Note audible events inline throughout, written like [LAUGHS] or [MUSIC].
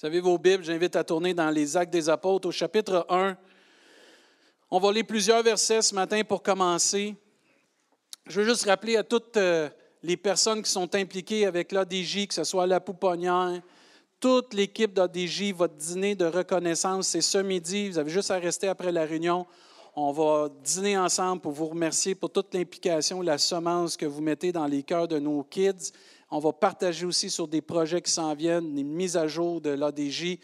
Vous avez vos Bibles, j'invite à tourner dans les Actes des Apôtres au chapitre 1. On va lire plusieurs versets ce matin pour commencer. Je veux juste rappeler à toutes euh, les personnes qui sont impliquées avec l'ADJ, que ce soit la Pouponnière, toute l'équipe d'ADJ, votre dîner de reconnaissance, c'est ce midi. Vous avez juste à rester après la réunion. On va dîner ensemble pour vous remercier pour toute l'implication, la semence que vous mettez dans les cœurs de nos kids. On va partager aussi sur des projets qui s'en viennent, des mises à jour de l'ADJ,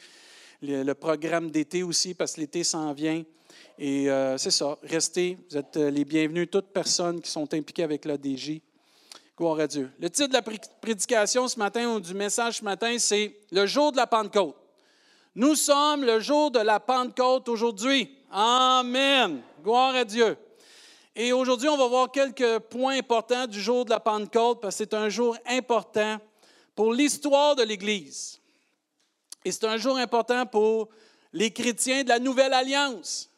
le, programme d'été aussi, parce que l'été s'en vient. Et euh, c'est ça, restez, vous êtes euh, les bienvenus, toutes personnes qui sont impliquées avec l'ADJ. Gloire à Dieu. Le titre de la prédication ce matin ou du message ce matin, c'est Le jour de la Pentecôte. Nous sommes le jour de la Pentecôte aujourd'hui. Amen. Gloire à Dieu. Et aujourd'hui, on va voir quelques points importants du jour de la Pentecôte parce que c'est un jour important pour l'histoire de l'Église. Et c'est un jour important pour les chrétiens de la Nouvelle Alliance.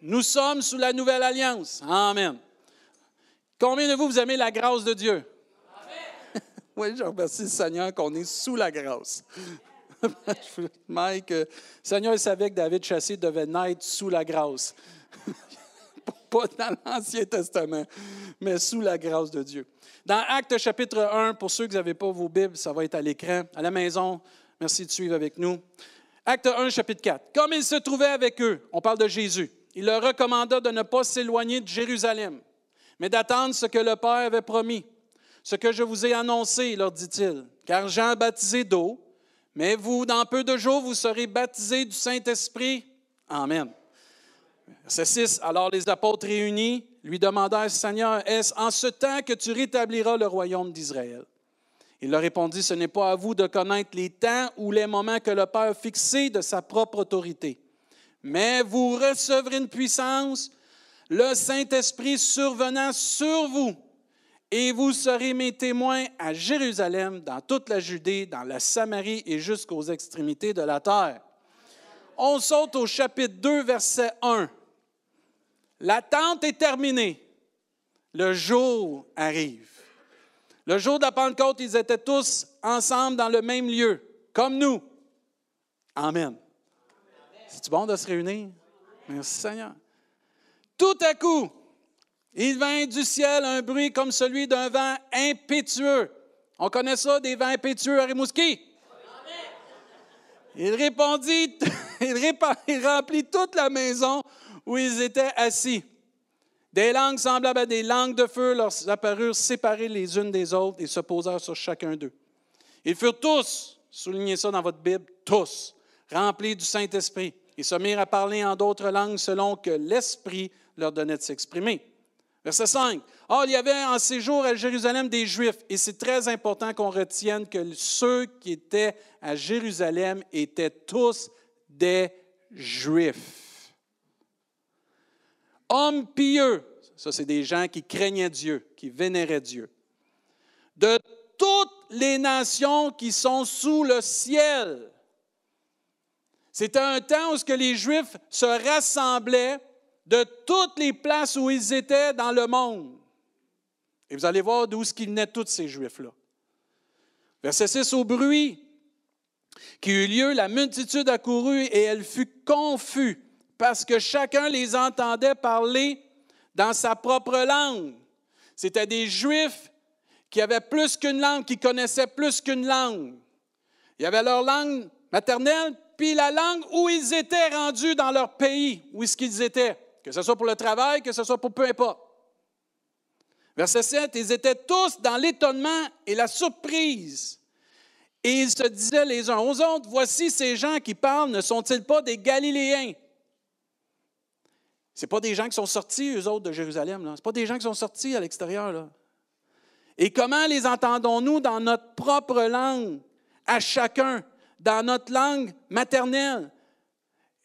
Nous sommes sous la Nouvelle Alliance. Amen. Combien de vous, vous aimez la grâce de Dieu? Amen. [LAUGHS] oui, je remercie le Seigneur qu'on est sous la grâce. [LAUGHS] Mike, euh, le Seigneur savait que David Chassé devait naître sous la grâce pas dans [LAUGHS] l'Ancien Testament, mais sous la grâce de Dieu. Dans Actes chapitre 1, pour ceux qui n'avaient pas vos Bibles, ça va être à l'écran, à la maison. Merci de suivre avec nous. Acte 1, chapitre 4. Comme il se trouvait avec eux, on parle de Jésus, il leur recommanda de ne pas s'éloigner de Jérusalem, mais d'attendre ce que le Père avait promis. Ce que je vous ai annoncé, leur dit-il, car Jean a baptisé d'eau, mais vous, dans peu de jours, vous serez baptisés du Saint-Esprit. Amen. Verset 6. Alors les apôtres réunis lui demandèrent, Seigneur, est-ce en ce temps que tu rétabliras le royaume d'Israël? Il leur répondit, Ce n'est pas à vous de connaître les temps ou les moments que le Père a fixés de sa propre autorité, mais vous recevrez une puissance, le Saint-Esprit survenant sur vous, et vous serez mes témoins à Jérusalem, dans toute la Judée, dans la Samarie et jusqu'aux extrémités de la terre. On saute au chapitre 2, verset 1. L'attente est terminée. Le jour arrive. Le jour de la Pentecôte, ils étaient tous ensemble dans le même lieu, comme nous. Amen. C'est bon de se réunir? Merci Seigneur. Tout à coup, il vint du ciel un bruit comme celui d'un vent impétueux. On connaît ça, des vents impétueux à Rimouski? Il répondit, [LAUGHS] il remplit toute la maison où ils étaient assis. Des langues semblables à des langues de feu leur apparurent séparées les unes des autres et se posèrent sur chacun d'eux. Ils furent tous, soulignez ça dans votre Bible, tous, remplis du Saint-Esprit et se mirent à parler en d'autres langues selon que l'Esprit leur donnait de s'exprimer. Verset 5. Or, il y avait en séjour à Jérusalem des Juifs, et c'est très important qu'on retienne que ceux qui étaient à Jérusalem étaient tous des Juifs. Hommes pieux, ça c'est des gens qui craignaient Dieu, qui vénéraient Dieu. De toutes les nations qui sont sous le ciel. C'était un temps où ce que les Juifs se rassemblaient de toutes les places où ils étaient dans le monde. Et vous allez voir d'où ce qu'ils venaient tous ces Juifs-là. Verset 6, au bruit qui eut lieu, la multitude accourut et elle fut confuse parce que chacun les entendait parler dans sa propre langue. C'était des Juifs qui avaient plus qu'une langue, qui connaissaient plus qu'une langue. Il y avait leur langue maternelle, puis la langue où ils étaient rendus dans leur pays, où est-ce qu'ils étaient, que ce soit pour le travail, que ce soit pour peu importe. Verset 7, ils étaient tous dans l'étonnement et la surprise. Et ils se disaient les uns aux autres, voici ces gens qui parlent, ne sont-ils pas des Galiléens? Ce pas des gens qui sont sortis, eux autres, de Jérusalem. Ce pas des gens qui sont sortis à l'extérieur. Et comment les entendons-nous dans notre propre langue, à chacun, dans notre langue maternelle?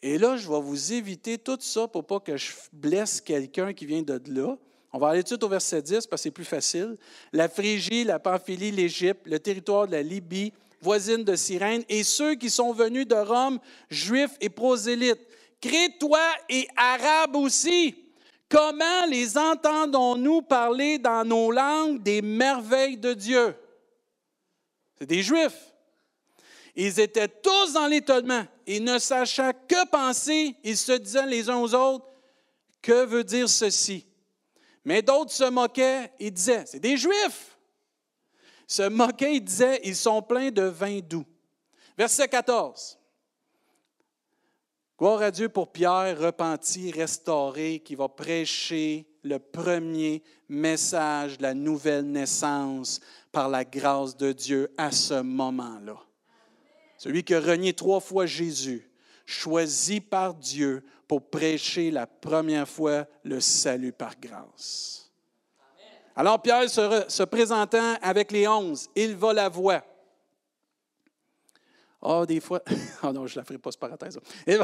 Et là, je vais vous éviter tout ça pour pas que je blesse quelqu'un qui vient de là. On va aller tout de suite au verset 10 parce que c'est plus facile. La Phrygie, la Pamphylie, l'Égypte, le territoire de la Libye, voisine de Cyrène, et ceux qui sont venus de Rome, juifs et prosélytes Crétois et Arabes aussi. Comment les entendons-nous parler dans nos langues des merveilles de Dieu? C'est des Juifs. Ils étaient tous dans l'étonnement et ne sachant que penser, ils se disaient les uns aux autres, que veut dire ceci? Mais d'autres se moquaient et disaient, c'est des Juifs. Se moquaient et disaient, ils sont pleins de vin doux. Verset 14. Gloire à Dieu pour Pierre, repenti, restauré, qui va prêcher le premier message de la nouvelle naissance par la grâce de Dieu à ce moment-là. Celui qui a renié trois fois Jésus, choisi par Dieu pour prêcher la première fois le salut par grâce. Alors Pierre se, présentant avec les onze, il va la voix. Oh, des fois, oh [LAUGHS] non, je ne la ferai pas, ce parenthèse. Il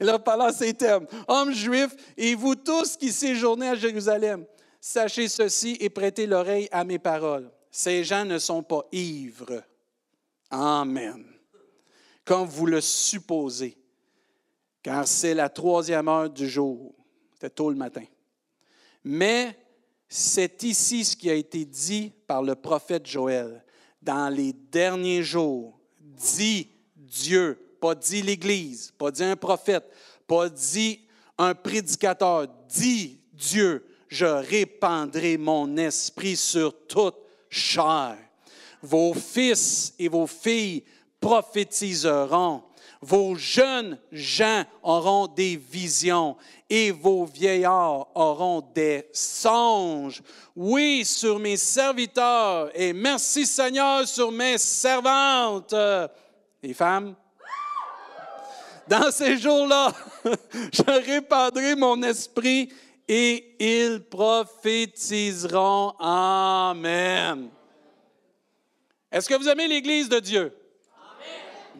leur parler à ces termes. Hommes juifs, et vous tous qui séjournez à Jérusalem, sachez ceci et prêtez l'oreille à mes paroles. Ces gens ne sont pas ivres. Amen. Comme vous le supposez, car c'est la troisième heure du jour. C'était tôt le matin. Mais c'est ici ce qui a été dit par le prophète Joël. Dans les derniers jours, dit Dieu, pas dit l'Église, pas dit un prophète, pas dit un prédicateur, dit Dieu, je répandrai mon esprit sur toute chair. Vos fils et vos filles prophétiseront. Vos jeunes gens auront des visions et vos vieillards auront des songes. Oui, sur mes serviteurs et merci Seigneur sur mes servantes. Les femmes, dans ces jours-là, [LAUGHS] je répandrai mon esprit et ils prophétiseront. Amen. Est-ce que vous aimez l'Église de Dieu?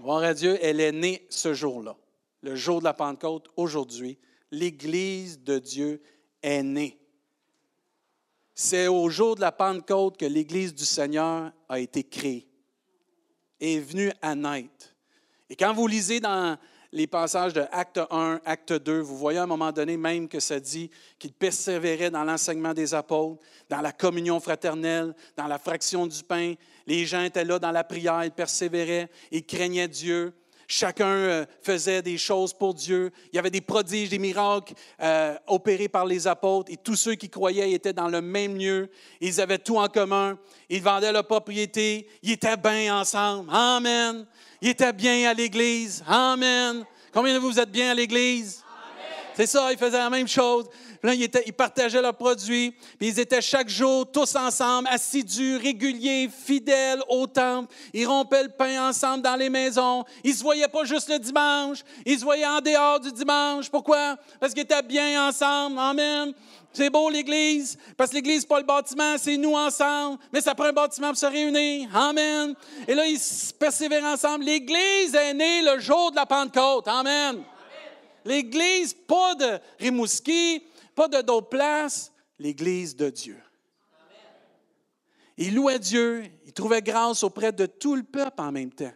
Gloire à Dieu, elle est née ce jour-là, le jour de la Pentecôte, aujourd'hui l'Église de Dieu est née. C'est au jour de la Pentecôte que l'Église du Seigneur a été créée, est venue à naître. Et quand vous lisez dans les passages de Acte 1, Acte 2, vous voyez à un moment donné même que ça dit qu'il persévérait dans l'enseignement des apôtres, dans la communion fraternelle, dans la fraction du pain. Les gens étaient là dans la prière, ils persévéraient, ils craignaient Dieu. Chacun euh, faisait des choses pour Dieu. Il y avait des prodiges, des miracles euh, opérés par les apôtres. Et tous ceux qui croyaient étaient dans le même lieu. Ils avaient tout en commun. Ils vendaient leur propriété. Ils étaient bien ensemble. Amen. Ils étaient bien à l'Église. Amen. Combien de vous êtes bien à l'Église? C'est ça, ils faisaient la même chose. Là, ils, partageaient leurs produits, puis ils étaient chaque jour tous ensemble, assidus, réguliers, fidèles au temple. Ils rompaient le pain ensemble dans les maisons. Ils se voyaient pas juste le dimanche, ils se voyaient en dehors du dimanche. Pourquoi? Parce qu'ils étaient bien ensemble. Amen. C'est beau l'Église, parce que l'Église, pas le bâtiment, c'est nous ensemble. Mais ça prend un bâtiment pour se réunir. Amen. Et là, ils persévèrent ensemble. L'Église est née le jour de la Pentecôte. Amen. L'Église, pas de Rimouski, pas de d'autres places, l'Église de Dieu. Il louait Dieu, il trouvait grâce auprès de tout le peuple en même temps.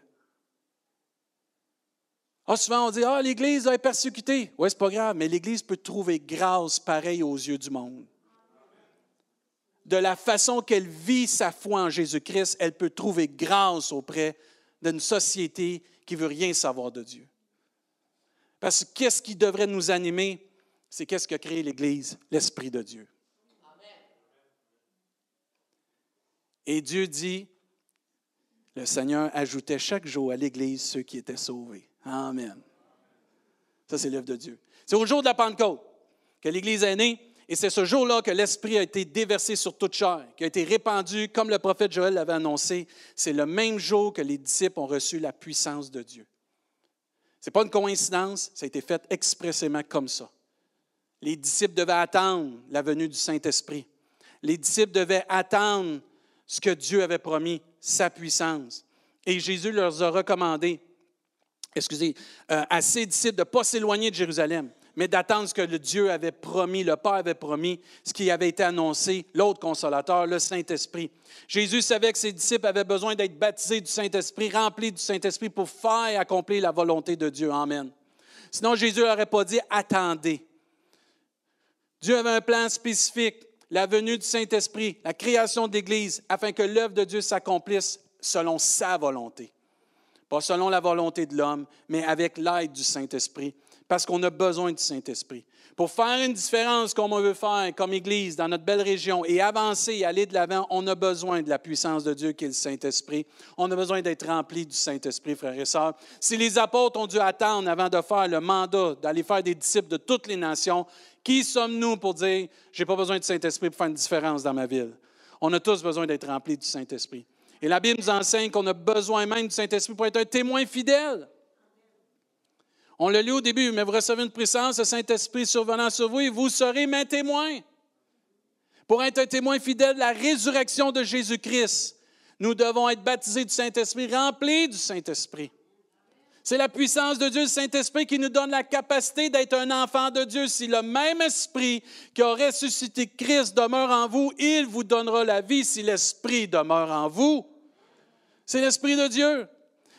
Ah, souvent, on dit Ah, l'Église est persécutée. Oui, c'est pas grave, mais l'Église peut trouver grâce pareil aux yeux du monde. De la façon qu'elle vit sa foi en Jésus-Christ, elle peut trouver grâce auprès d'une société qui veut rien savoir de Dieu. Parce que qu'est-ce qui devrait nous animer? c'est qu'est-ce que créé l'Église? L'Esprit de Dieu. Et Dieu dit, le Seigneur ajoutait chaque jour à l'Église ceux qui étaient sauvés. Amen. Ça, c'est l'œuvre de Dieu. C'est au jour de la Pentecôte que l'Église est née, et c'est ce jour-là que l'Esprit a été déversé sur toute chair, qui a été répandu comme le prophète Joël l'avait annoncé. C'est le même jour que les disciples ont reçu la puissance de Dieu. Ce n'est pas une coïncidence, ça a été fait expressément comme ça. Les disciples devaient attendre la venue du Saint-Esprit. Les disciples devaient attendre ce que Dieu avait promis, sa puissance. Et Jésus leur a recommandé, excusez, euh, à ses disciples de ne pas s'éloigner de Jérusalem, mais d'attendre ce que le Dieu avait promis, le Père avait promis, ce qui avait été annoncé, l'autre consolateur, le Saint-Esprit. Jésus savait que ses disciples avaient besoin d'être baptisés du Saint-Esprit, remplis du Saint-Esprit pour faire et accomplir la volonté de Dieu. Amen. Sinon, Jésus n'aurait pas dit attendez. Dieu avait un plan spécifique, la venue du Saint-Esprit, la création de afin que l'œuvre de Dieu s'accomplisse selon sa volonté. pas selon la volonté de l'homme, mais avec l'aide du Saint-Esprit, parce qu'on a besoin du Saint-Esprit. Pour faire une différence comme on veut faire comme Église dans notre belle région et avancer et aller de l'avant, on a besoin de la puissance de Dieu qui est le Saint-Esprit. On a besoin d'être rempli du Saint-Esprit, frères et sœurs. Si les apôtres ont dû attendre avant de faire le mandat d'aller faire des disciples de toutes les nations, qui sommes-nous pour dire, j'ai pas besoin du Saint-Esprit pour faire une différence dans ma ville? On a tous besoin d'être remplis du Saint-Esprit. Et la Bible nous enseigne qu'on a besoin même du Saint-Esprit pour être un témoin fidèle. On l'a lu au début, mais vous recevez une puissance, le Saint-Esprit survenant sur vous et vous serez mes témoins. Pour être un témoin fidèle de la résurrection de Jésus-Christ, nous devons être baptisés du Saint-Esprit, remplis du Saint-Esprit. C'est la puissance de Dieu, le Saint-Esprit, qui nous donne la capacité d'être un enfant de Dieu. Si le même Esprit qui a ressuscité Christ demeure en vous, il vous donnera la vie si l'Esprit demeure en vous. C'est l'Esprit de Dieu.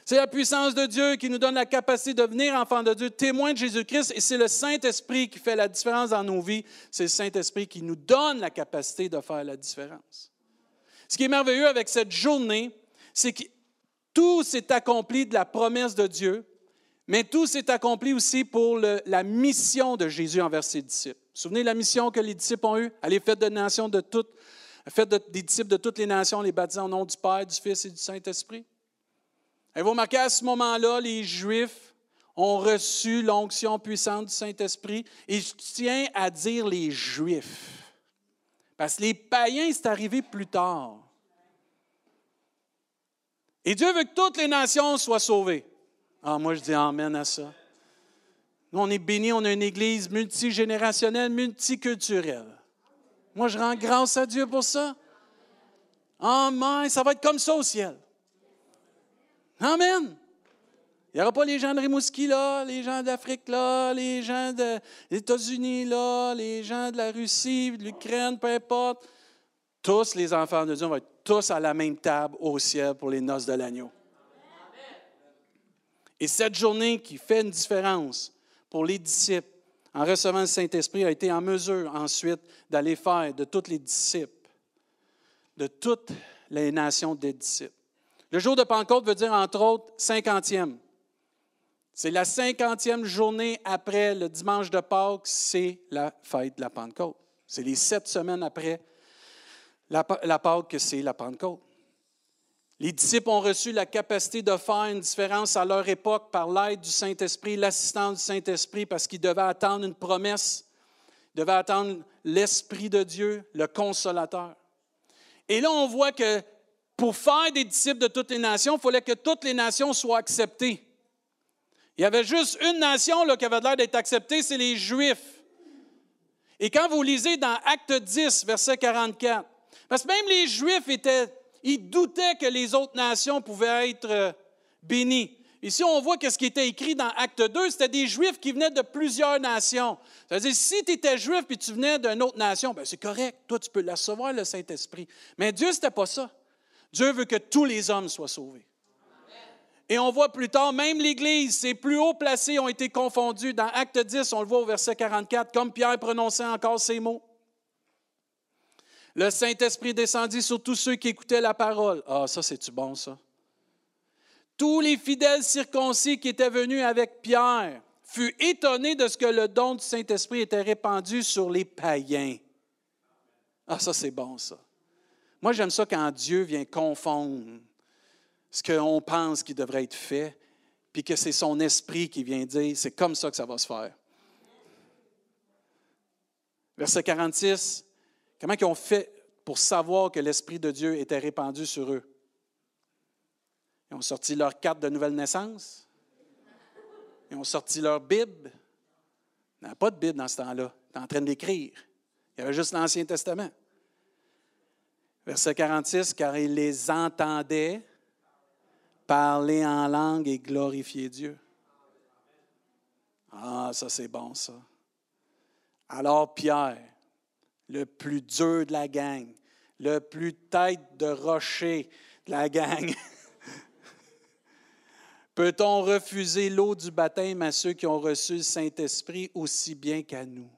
C'est la puissance de Dieu qui nous donne la capacité de devenir enfant de Dieu, témoin de Jésus-Christ, et c'est le Saint-Esprit qui fait la différence dans nos vies. C'est le Saint-Esprit qui nous donne la capacité de faire la différence. Ce qui est merveilleux avec cette journée, c'est que tout s'est accompli de la promesse de Dieu, mais tout s'est accompli aussi pour la mission de Jésus envers ses disciples. Vous vous souvenez de la mission que les disciples ont eue? Allez, faites de nations de toutes, des disciples de toutes les nations, les baptisant au nom du Père, du Fils et du Saint-Esprit. Et vous remarquez, à ce moment-là, les Juifs ont reçu l'onction puissante du Saint-Esprit? Et je tiens à dire les Juifs. Parce que les païens, c'est arrivé plus tard. Et Dieu veut que toutes les nations soient sauvées. Ah, moi, je dis Amen à ça. Nous, on est bénis, on a une église multigénérationnelle, multiculturelle. Moi, je rends grâce à Dieu pour ça. Amen. Ça va être comme ça au ciel. Amen. Il n'y aura pas les gens de Rimouski là, les gens d'Afrique là, les gens des États-Unis là, les gens de la Russie, de l'Ukraine, peu importe. Tous les enfants de Dieu vont être tous à la même table au ciel pour les noces de l'agneau. Et cette journée qui fait une différence pour les disciples, en recevant le Saint-Esprit, a été en mesure ensuite d'aller faire de tous les disciples, de toutes les nations des disciples. Le jour de Pentecôte veut dire, entre autres, cinquantième. C'est la cinquantième journée après le dimanche de Pâques, c'est la fête de la Pentecôte. C'est les sept semaines après la, la Pâque que c'est la Pentecôte. Les disciples ont reçu la capacité de faire une différence à leur époque par l'aide du Saint-Esprit, l'assistance du Saint-Esprit, parce qu'ils devaient attendre une promesse, ils devaient attendre l'Esprit de Dieu, le consolateur. Et là, on voit que pour faire des disciples de toutes les nations, il fallait que toutes les nations soient acceptées. Il y avait juste une nation là, qui avait l'air d'être acceptée, c'est les Juifs. Et quand vous lisez dans Acte 10, verset 44, parce que même les Juifs étaient, ils doutaient que les autres nations pouvaient être euh, bénies. Ici, on voit que ce qui était écrit dans Acte 2, c'était des Juifs qui venaient de plusieurs nations. C'est-à-dire, si tu étais juif et tu venais d'une autre nation, ben c'est correct, toi, tu peux la le Saint-Esprit. Mais Dieu, ce n'était pas ça. Dieu veut que tous les hommes soient sauvés. Et on voit plus tard, même l'Église, ses plus hauts placés ont été confondus. Dans Acte 10, on le voit au verset 44, comme Pierre prononçait encore ces mots. Le Saint-Esprit descendit sur tous ceux qui écoutaient la parole. Ah, ça, c'est-tu bon, ça? Tous les fidèles circoncis qui étaient venus avec Pierre furent étonnés de ce que le don du Saint-Esprit était répandu sur les païens. Ah, ça, c'est bon, ça. Moi, j'aime ça quand Dieu vient confondre ce qu'on pense qui devrait être fait, puis que c'est son esprit qui vient dire, c'est comme ça que ça va se faire. Verset 46, comment ils ont fait pour savoir que l'Esprit de Dieu était répandu sur eux? Ils ont sorti leur carte de nouvelle naissance. Ils ont sorti leur Bible. Il n'y avait pas de Bible dans ce temps-là. Ils étaient en train d'écrire. Il y avait juste l'Ancien Testament. Verset 46, car il les entendait parler en langue et glorifier Dieu. Ah, ça c'est bon ça. Alors Pierre, le plus dur de la gang, le plus tête de rocher de la gang, [LAUGHS] peut-on refuser l'eau du baptême à ceux qui ont reçu le Saint-Esprit aussi bien qu'à nous?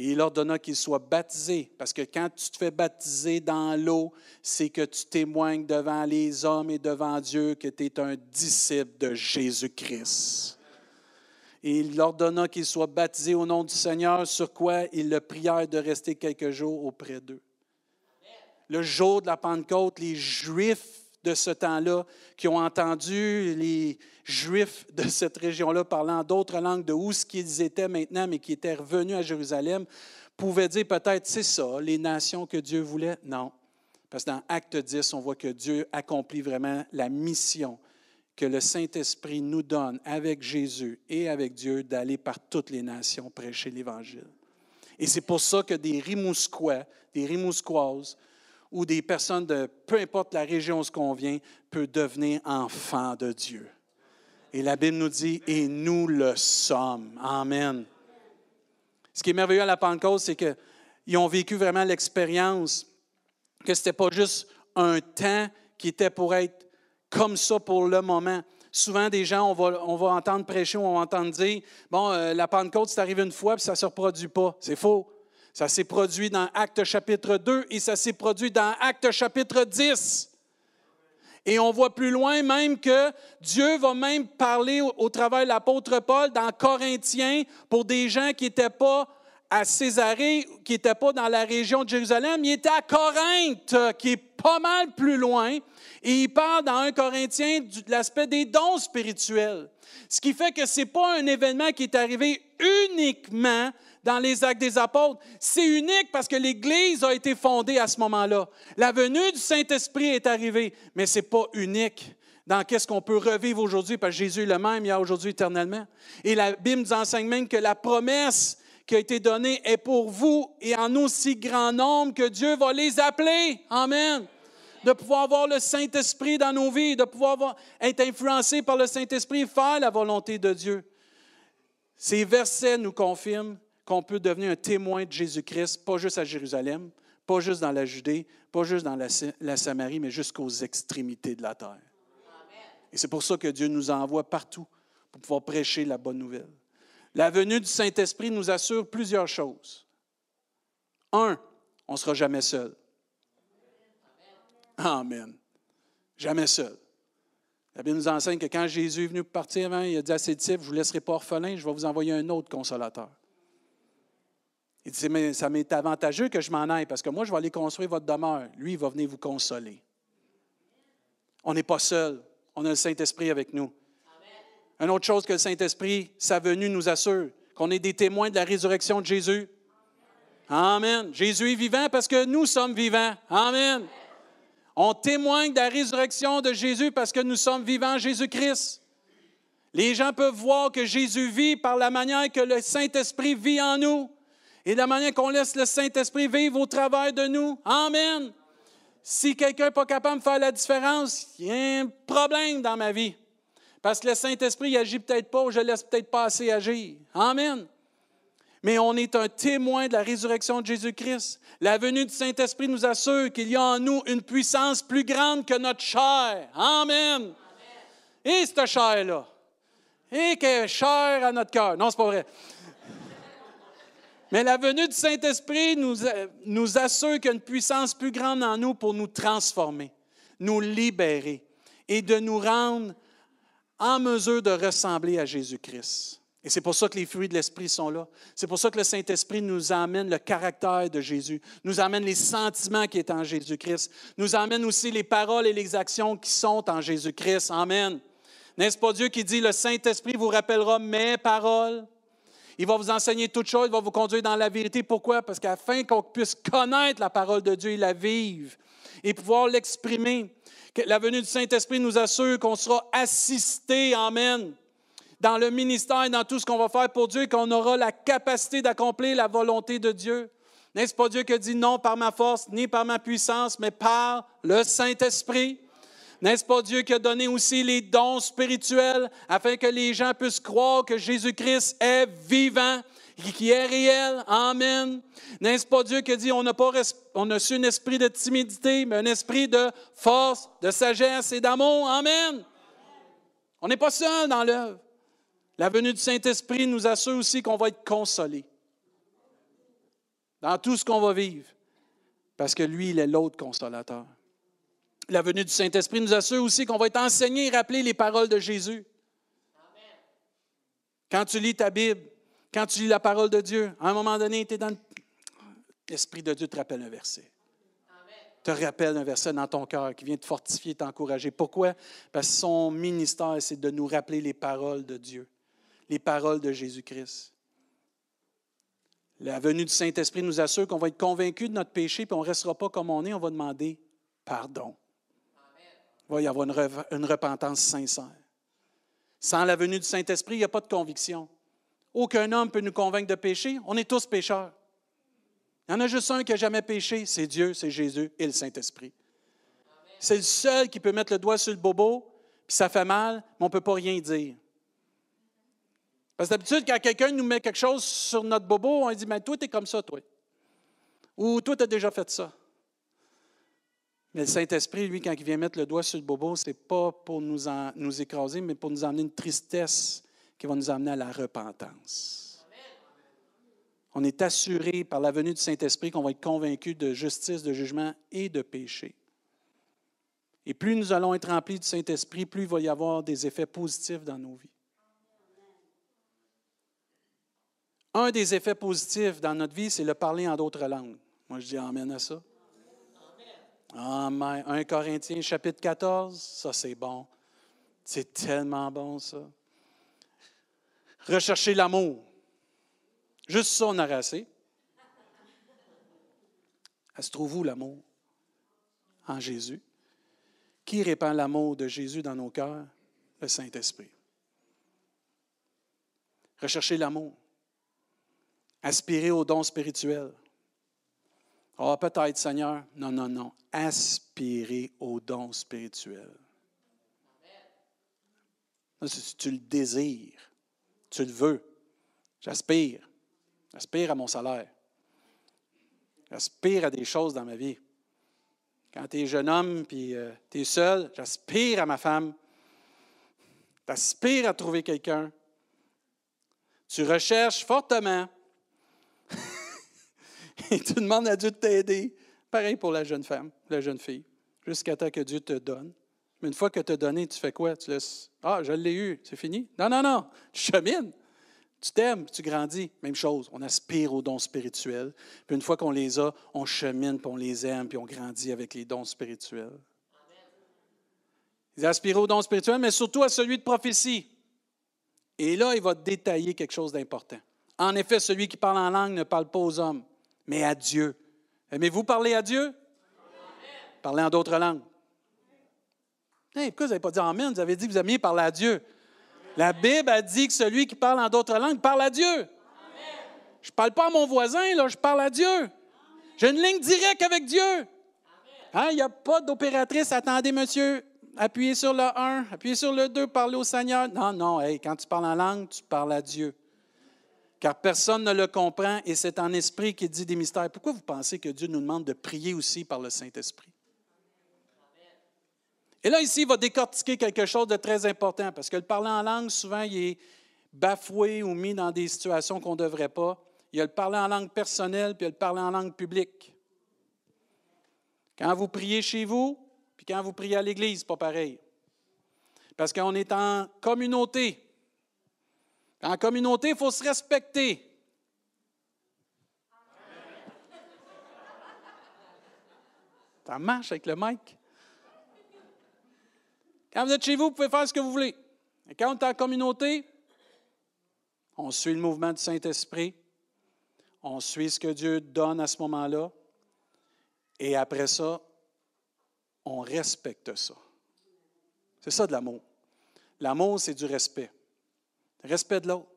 Et il ordonna qu'il soit baptisé, parce que quand tu te fais baptiser dans l'eau, c'est que tu témoignes devant les hommes et devant Dieu que tu es un disciple de Jésus-Christ. Et il ordonna qu'il soit baptisé au nom du Seigneur, sur quoi ils le prièrent de rester quelques jours auprès d'eux. Le jour de la Pentecôte, les Juifs de ce temps-là, qui ont entendu les Juifs [LAUGHS] de cette région-là parlant d'autres langues de où ce qu'ils étaient maintenant, mais qui étaient revenus à Jérusalem, pouvaient dire peut-être, c'est ça, les nations que Dieu voulait? Non. Parce que dans Acte 10, on voit que Dieu accomplit vraiment la mission que le Saint-Esprit nous donne avec Jésus et avec Dieu d'aller par toutes les nations prêcher l'Évangile. Et c'est pour ça que des Rimousquois, des Rimousquoises, ou des personnes de peu importe la région où on vient, peut devenir enfant de Dieu. Et la Bible nous dit, et nous le sommes. Amen. Ce qui est merveilleux à la Pentecôte, c'est qu'ils ont vécu vraiment l'expérience que ce n'était pas juste un temps qui était pour être comme ça pour le moment. Souvent, des gens, on va, entendre prêcher on va entendre dire Bon, euh, la Pentecôte, c'est arrivé une fois, puis ça ne se reproduit pas. C'est faux. Ça s'est produit dans Acte chapitre 2 et ça s'est produit dans Acte chapitre 10. Et on voit plus loin même que Dieu va même parler au, travers de l'apôtre Paul dans Corinthiens pour des gens qui n'étaient pas à Césarée, qui n'étaient pas dans la région de Jérusalem, ils étaient à Corinthe, qui est pas mal plus loin. Et il parle dans un Corinthien de l'aspect des dons spirituels. Ce qui fait que ce n'est pas un événement qui est arrivé uniquement dans les actes des apôtres. C'est unique parce que l'Église a été fondée à ce moment-là. La venue du Saint-Esprit est arrivée, mais ce n'est pas unique dans qu'est-ce qu'on peut revivre aujourd'hui, parce que Jésus est le même, il y a aujourd'hui éternellement. Et la Bible nous enseigne même que la promesse qui a été donnée est pour vous et en aussi grand nombre que Dieu va les appeler. Amen. De pouvoir avoir le Saint-Esprit dans nos vies, de pouvoir être influencé par le Saint-Esprit faire la volonté de Dieu. Ces versets nous confirment qu'on peut devenir un témoin de Jésus-Christ, pas juste à Jérusalem, pas juste dans la Judée, pas juste dans la, Samarie, mais jusqu'aux extrémités de la terre. Et c'est pour ça que Dieu nous envoie partout pour pouvoir prêcher la bonne nouvelle. La venue du Saint-Esprit nous assure plusieurs choses. Un, on ne sera jamais seul. Amen. Jamais seul. La Bible nous enseigne que quand Jésus est venu partir, il a dit à ses disciples, je ne vous laisserai pas orphelin, je vais vous envoyer un autre consolateur. Il dit, mais ça m'est avantageux que je m'en aille parce que moi, je vais aller construire votre demeure. Lui, il va venir vous consoler. On n'est pas seul. On a le Saint-Esprit avec nous. Une autre chose que le Saint-Esprit, sa venue nous assure, qu'on est des témoins de la résurrection de Jésus. Amen. Jésus est vivant parce que nous sommes vivants. Amen. On témoigne de la résurrection de Jésus parce que nous sommes vivants en Jésus-Christ. Les gens peuvent voir que Jésus vit par la manière que le Saint-Esprit vit en nous et de la manière qu'on laisse le Saint-Esprit vivre au travers de nous. Amen. Si quelqu'un n'est pas capable de faire la différence, il y a un problème dans ma vie. Parce que le Saint-Esprit agit peut-être pas ou je laisse peut-être pas assez agir. Amen. Mais on est un témoin de la résurrection de Jésus-Christ. La venue du Saint-Esprit nous assure qu'il y a en nous une puissance plus grande que notre chair. Amen. Et cette chair-là. Et qu'elle est chère à notre cœur. Non, c'est pas vrai. Mais la venue du Saint-Esprit nous, nous assure qu'il puissance plus grande en nous pour nous transformer, nous libérer et de nous rendre en mesure de ressembler à Jésus-Christ. Et c'est pour ça que les fruits de l'Esprit sont là. C'est pour ça que le Saint-Esprit nous amène le caractère de Jésus, nous amène les sentiments qui sont en Jésus-Christ, nous amène aussi les paroles et les actions qui sont en Jésus-Christ. Amen. N'est-ce pas Dieu qui dit, le Saint-Esprit vous rappellera mes paroles? Il va vous enseigner toutes choses, il va vous conduire dans la vérité. Pourquoi? Parce qu'afin qu'on puisse connaître la parole de Dieu et la vivre et pouvoir l'exprimer, la venue du Saint-Esprit nous assure qu'on sera assisté, Amen, dans le ministère et dans tout ce qu'on va faire pour Dieu, qu'on aura la capacité d'accomplir la volonté de Dieu. N'est-ce pas Dieu qui dit non par ma force, ni par ma puissance, mais par le Saint-Esprit? N'est-ce pas Dieu qui a donné aussi les dons spirituels afin que les gens puissent croire que Jésus-Christ est vivant, qui est réel? Amen. N'est-ce pas Dieu qui a dit on n'a pas on a su un esprit de timidité, mais un esprit de force, de sagesse et d'amour? Amen. On n'est pas seul dans l'œuvre. La venue du Saint-Esprit nous assure aussi qu'on va être consolé. dans tout ce qu'on va vivre, parce que lui, il est l'autre consolateur. La venue du Saint-Esprit nous assure aussi qu'on va être enseigné et rappeler les paroles de Jésus. Quand tu lis ta Bible, quand tu lis la parole de Dieu, à un moment donné, tu es dans l'Esprit de Dieu te rappelle un verset. Te rappelle un verset dans ton cœur qui vient te fortifier, t'encourager. Pourquoi? Parce que son ministère, c'est de nous rappeler les paroles de Dieu, les paroles de Jésus-Christ. La venue du Saint-Esprit nous assure qu'on va être convaincu de notre péché, puis on ne restera pas comme on est, on va demander pardon. Il va y avoir une, repentance sincère. Sans la venue du Saint-Esprit, il n'y a pas de conviction. Aucun homme peut nous convaincre de péché. On est tous pécheurs. Il y en a juste un qui n'a jamais péché, c'est Dieu, c'est Jésus et le Saint-Esprit. C'est le seul qui peut mettre le doigt sur le bobo, puis ça fait mal, mais on ne peut pas rien dire. Parce que d'habitude, quand quelqu'un nous met quelque chose sur notre bobo, on dit Mais toi, tu es comme ça, toi. Ou toi, tu as déjà fait ça. Mais le Saint-Esprit, lui, quand il vient mettre le doigt sur le bobo, ce n'est pas pour nous, nous écraser, mais pour nous amener une tristesse qui va nous amener à la repentance. On est assuré par la venue du Saint-Esprit qu'on va être convaincu de justice, de jugement et de péché. Et plus nous allons être remplis du Saint-Esprit, plus il va y avoir des effets positifs dans nos vies. Un des effets positifs dans notre vie, c'est le parler en d'autres langues. Moi, je dis Amen à ça. Amen. 1 Corinthiens, chapitre 14, ça c'est bon. C'est tellement bon, ça. Rechercher l'amour. Juste ça, on a assez. Elle se trouve où l'amour? En Jésus. Qui répand l'amour de Jésus dans nos cœurs? Le Saint-Esprit. Rechercher l'amour. Aspirer aux dons spirituels. Ah, oh, peut-être, Seigneur. Non, non, non. Aspirer aux dons spirituels. Si tu le désires, tu le veux. J'aspire. J'aspire à mon salaire. J'aspire à des choses dans ma vie. Quand tu es jeune homme puis euh, tu es seul, j'aspire à ma femme. Tu à trouver quelqu'un. Tu recherches fortement et [LAUGHS] tu demandes à Dieu de t'aider. Pareil pour la jeune femme, la jeune fille, jusqu'à temps que Dieu te donne. Mais une fois que tu as donné, tu fais quoi? Tu laisses Ah, je l'ai eu, c'est fini? Non, non, non, [LAUGHS] tu chemines. Tu t'aimes, tu grandis. Même chose, on aspire aux dons spirituels. Puis une fois qu'on les a, on chemine, puis on les aime, puis on grandit avec les dons spirituels. Ils aspirent aux dons spirituels, mais surtout à celui de prophétie. Et là, il va détailler quelque chose d'important. En effet, celui qui parle en langue ne parle pas aux hommes, mais à Dieu. Aimez-vous parler à Dieu? Parlez en d'autres langues. pourquoi vous n'avez pas dit Amen? Vous avez dit que vous aimiez parler à Dieu. La Bible a dit que celui qui parle en d'autres langues parle à Dieu. Je ne parle pas à mon voisin, là, je parle à Dieu. J'ai une ligne directe avec Dieu. Hein, il n'y a pas d'opératrice. Attendez, monsieur, appuyez sur le 1, appuyez sur le 2, parlez au Seigneur. Non, non, quand tu parles en langue, tu parles à Dieu car personne ne le comprend et c'est en esprit qu'il dit des mystères. Pourquoi vous pensez que Dieu nous demande de prier aussi par le Saint-Esprit? Et là, ici, il va décortiquer quelque chose de très important, parce que le parler en langue, souvent, il est bafoué ou mis dans des situations qu'on ne devrait pas. Il y a le parler en langue personnelle, puis il a le parler en langue publique. Quand vous priez chez vous, puis quand vous priez à l'Église, pas pareil. Parce qu'on est en communauté. En communauté, il faut se respecter. Ça marche avec le mic? Quand vous êtes chez vous, vous pouvez faire ce que vous voulez. Et quand on est en communauté, on suit le mouvement du Saint-Esprit. On suit ce que Dieu donne à ce moment-là. Et après ça, on respecte ça. C'est ça de l'amour. L'amour, c'est du respect. Respect de l'autre.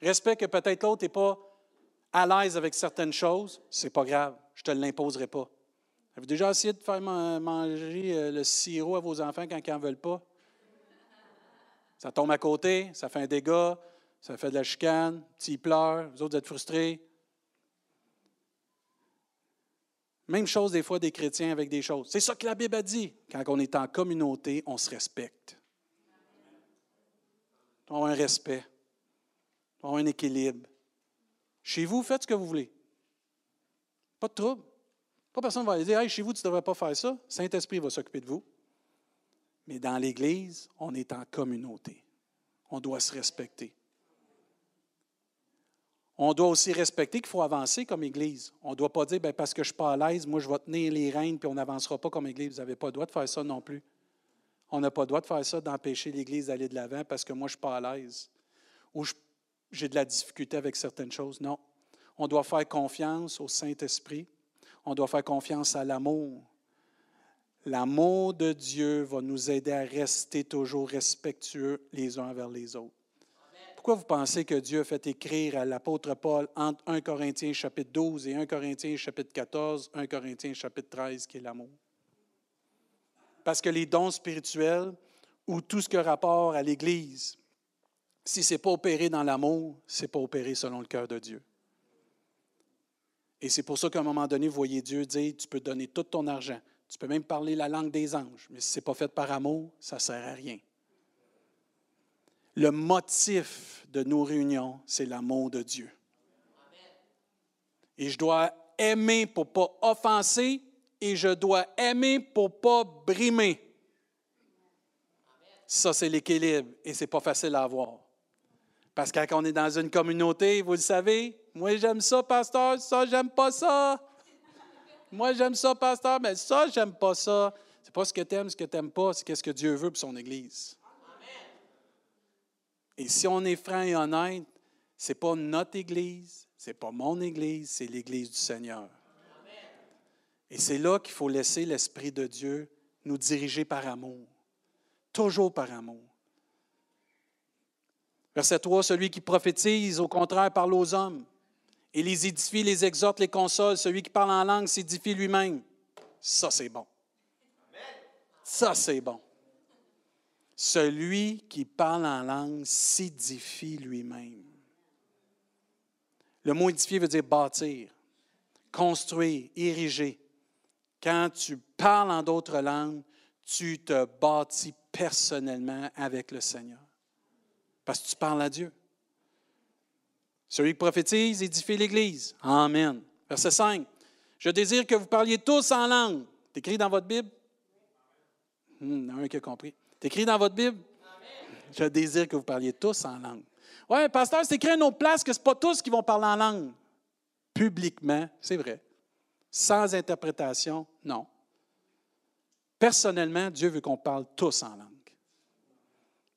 Respect que peut-être l'autre n'est pas à l'aise avec certaines choses, c'est pas grave, je ne te l'imposerai pas. Avez-vous déjà essayé de faire manger euh, le sirop à vos enfants quand ils n'en veulent pas? Ça tombe à côté, ça fait un dégât, ça fait de la chicane, ils pleurent, vous autres êtes frustrés. Même chose des fois des chrétiens avec des choses. C'est ça que la Bible a dit. Quand on est en communauté, on se respecte avoir un respect, avoir un équilibre. Chez vous, faites ce que vous voulez. Pas de trouble. Pas personne va dire Hey, chez vous, tu ne devrais pas faire ça. Saint-Esprit va s'occuper de vous. Mais dans l'Église, on est en communauté. On doit se respecter. On doit aussi respecter qu'il faut avancer comme Église. On ne doit pas dire ben, parce que je ne suis pas à l'aise, moi je vais tenir les rênes puis on n'avancera pas comme Église. Vous n'avez pas le droit de faire ça non plus. On n'a pas le droit de faire ça, d'empêcher l'Église d'aller de l'avant parce que moi je ne suis pas à l'aise ou j'ai de la difficulté avec certaines choses. Non. On doit faire confiance au Saint-Esprit. On doit faire confiance à l'amour. L'amour de Dieu va nous aider à rester toujours respectueux les uns envers les autres. Pourquoi vous pensez que Dieu a fait écrire à l'apôtre Paul entre 1 Corinthiens chapitre 12 et 1 Corinthiens chapitre 14, 1 Corinthiens chapitre 13, qui est l'amour? Parce que les dons spirituels ou tout ce qui a rapport à l'Église, si ce n'est pas opéré dans l'amour, ce n'est pas opéré selon le cœur de Dieu. Et c'est pour ça qu'à un moment donné, vous voyez Dieu dire, tu peux donner tout ton argent, tu peux même parler la langue des anges, mais si ce n'est pas fait par amour, ça ne sert à rien. Le motif de nos réunions, c'est l'amour de Dieu. Et je dois aimer pour ne pas offenser et je dois aimer pour pas brimer. Ça, c'est l'équilibre et ce n'est pas facile à avoir. Parce que quand on est dans une communauté, vous le savez, moi j'aime ça, pasteur, ça, j'aime pas ça. Moi j'aime ça, pasteur, mais ça, j'aime pas ça. C'est pas ce que tu aimes, ce que tu n'aimes pas, c'est ce que Dieu veut pour son Église. Et si on est franc et honnête, ce n'est pas notre Église, ce n'est pas mon Église, c'est l'Église du Seigneur. Et c'est là qu'il faut laisser l'Esprit de Dieu nous diriger par amour. Toujours par amour. Verset 3, celui qui prophétise, au contraire, parle aux hommes. Et les édifie, les exhorte, les console. Celui qui parle en langue s'édifie lui-même. Ça, c'est bon. Ça, c'est bon. Celui qui parle en langue s'édifie lui-même. Le mot édifier veut dire bâtir, construire, ériger. Quand tu parles en d'autres langues, tu te bâtis personnellement avec le Seigneur. Parce que tu parles à Dieu. Celui qui prophétise édifie l'Église. Amen. Verset 5. Je désire que vous parliez tous en langue. C'est écrit dans votre Bible? Il y en a un qui a compris. C'est écrit dans votre Bible? Amen. Je désire que vous parliez tous en langue. Oui, pasteur, c'est écrit à une autre place que ce n'est pas tous qui vont parler en langue. Publiquement, c'est vrai. Sans interprétation, non. Personnellement, Dieu veut qu'on parle tous en langue.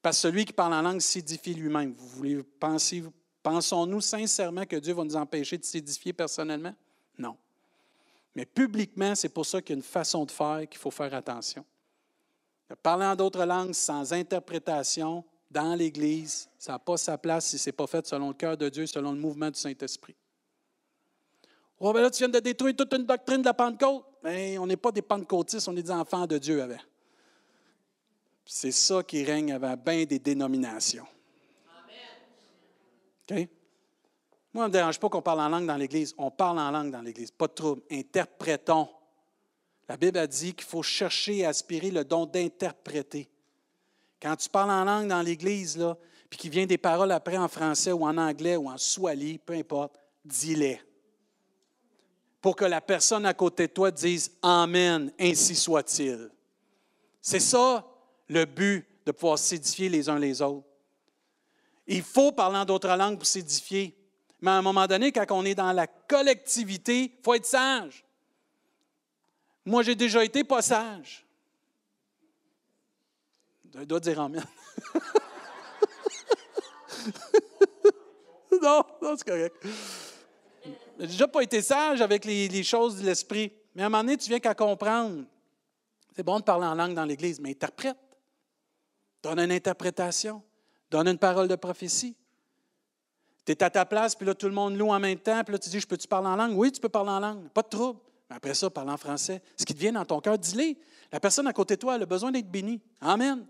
Parce que celui qui parle en langue s'édifie lui-même. Vous voulez penser, pensons-nous sincèrement que Dieu va nous empêcher de s'édifier personnellement? Non. Mais publiquement, c'est pour ça qu'il y a une façon de faire qu'il faut faire attention. Parler en d'autres langues sans interprétation dans l'Église, ça n'a pas sa place si ce n'est pas fait selon le cœur de Dieu, selon le mouvement du Saint-Esprit. Oh, ben là, tu viens de détruire toute une doctrine de la Pentecôte. Mais on n'est pas des pentecôtistes, on est des enfants de Dieu. C'est ça qui règne avant bien des dénominations. OK? Moi, ça ne me dérange pas qu'on parle en langue dans l'Église. On parle en langue dans l'Église. Pas de trouble. Interprétons. La Bible a dit qu'il faut chercher et aspirer le don d'interpréter. Quand tu parles en langue dans l'Église, puis qu'il vient des paroles après en français ou en anglais ou en swahili, peu importe, dis-les. Pour que la personne à côté de toi dise Amen, ainsi soit-il. C'est ça le but de pouvoir s'édifier les uns les autres. Il faut parler en d'autres langues pour s'édifier. Mais à un moment donné, quand on est dans la collectivité, il faut être sage. Moi, j'ai déjà été pas sage. Je dois dire Amen. [LAUGHS] non, non, c'est correct. J'ai déjà pas été sage avec les, choses de l'esprit. Mais à un moment donné, tu viens qu'à comprendre. C'est bon de parler en langue dans l'Église, mais interprète. Donne une interprétation. Donne une parole de prophétie. Tu es à ta place, puis là, tout le monde loue en même temps, puis là, tu dis, je peux-tu parler en langue? Oui, tu peux parler en langue. Pas de trouble. Mais après ça, parle en français. Ce qui te vient dans ton cœur, dis-le. La personne à côté de toi, elle a besoin d'être bénie. Amen.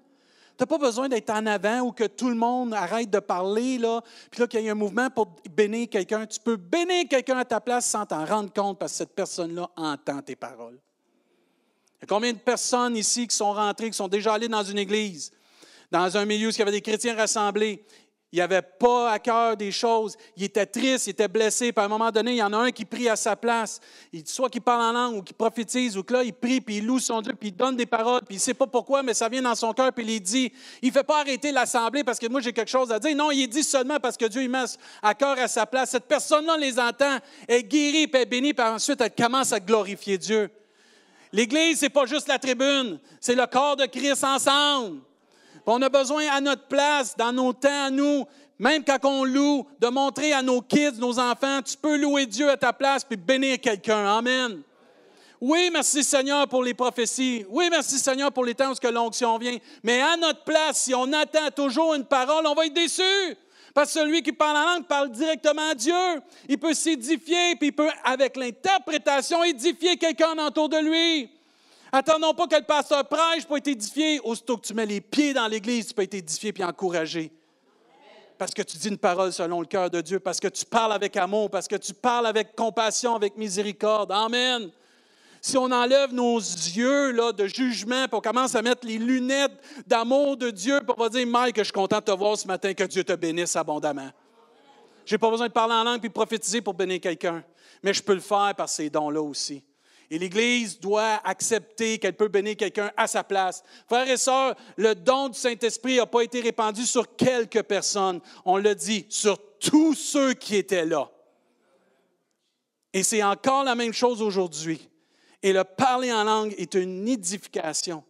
N'as pas besoin d'être en avant ou que tout le monde arrête de parler, là, puis là, qu'il y ait un mouvement pour bénir quelqu'un. Tu peux bénir quelqu'un à ta place sans t'en rendre compte parce que cette personne-là entend tes paroles. Il y a combien de personnes ici qui sont rentrées, qui sont déjà allées dans une église? dans un milieu où il y avait des chrétiens rassemblés. Il n'avait pas à cœur des choses. Il était triste, il était blessé. Puis à un moment donné, il y en a un qui prie à sa place. Il, soit qu'il parle en langue ou qu'il prophétise ou que là, il prie, puis il loue son Dieu, puis il donne des paroles, puis il ne sait pas pourquoi, mais ça vient dans son cœur, puis il dit. Il ne fait pas arrêter l'assemblée parce que moi, j'ai quelque chose à dire. Non, il dit seulement parce que Dieu, il met à cœur à sa place. Cette personne-là les entend, est guérie, puis est bénie, puis ensuite, elle commence à glorifier Dieu. L'Église, ce n'est pas juste la tribune, c'est le corps de Christ ensemble. On a besoin à notre place, dans nos temps, à nous, même quand on loue, de montrer à nos kids, nos enfants, tu peux louer Dieu à ta place puis bénir quelqu'un. Amen. Oui, merci Seigneur pour les prophéties. Oui, merci Seigneur pour les temps où l'onction vient. Mais à notre place, si on attend toujours une parole, on va être déçu. Parce que celui qui parle en langue parle directement à Dieu. Il peut s'édifier, puis il peut, avec l'interprétation, édifier quelqu'un autour de lui. Attendons pas que le pasteur prêche pour être édifié. Aussitôt que tu mets les pieds dans l'Église, tu peux être édifié puis encouragé. Parce que tu dis une parole selon le cœur de Dieu, parce que tu parles avec amour, parce que tu parles avec compassion, avec miséricorde. Amen. Si on enlève nos yeux là, de jugement, puis on commence à mettre les lunettes d'amour de Dieu, puis on va dire, Mike, je suis content de te voir ce matin, que Dieu te bénisse abondamment. Je n'ai pas besoin de parler en langue puis prophétiser pour bénir quelqu'un, mais je peux le faire par ces dons-là aussi. Et l'Église doit accepter qu'elle peut bénir quelqu'un à sa place. Frères et sœurs, le don du Saint-Esprit n'a pas été répandu sur quelques personnes. On l'a dit, sur tous ceux qui étaient là. Et c'est encore la même chose aujourd'hui. Et le parler en langue est une édification.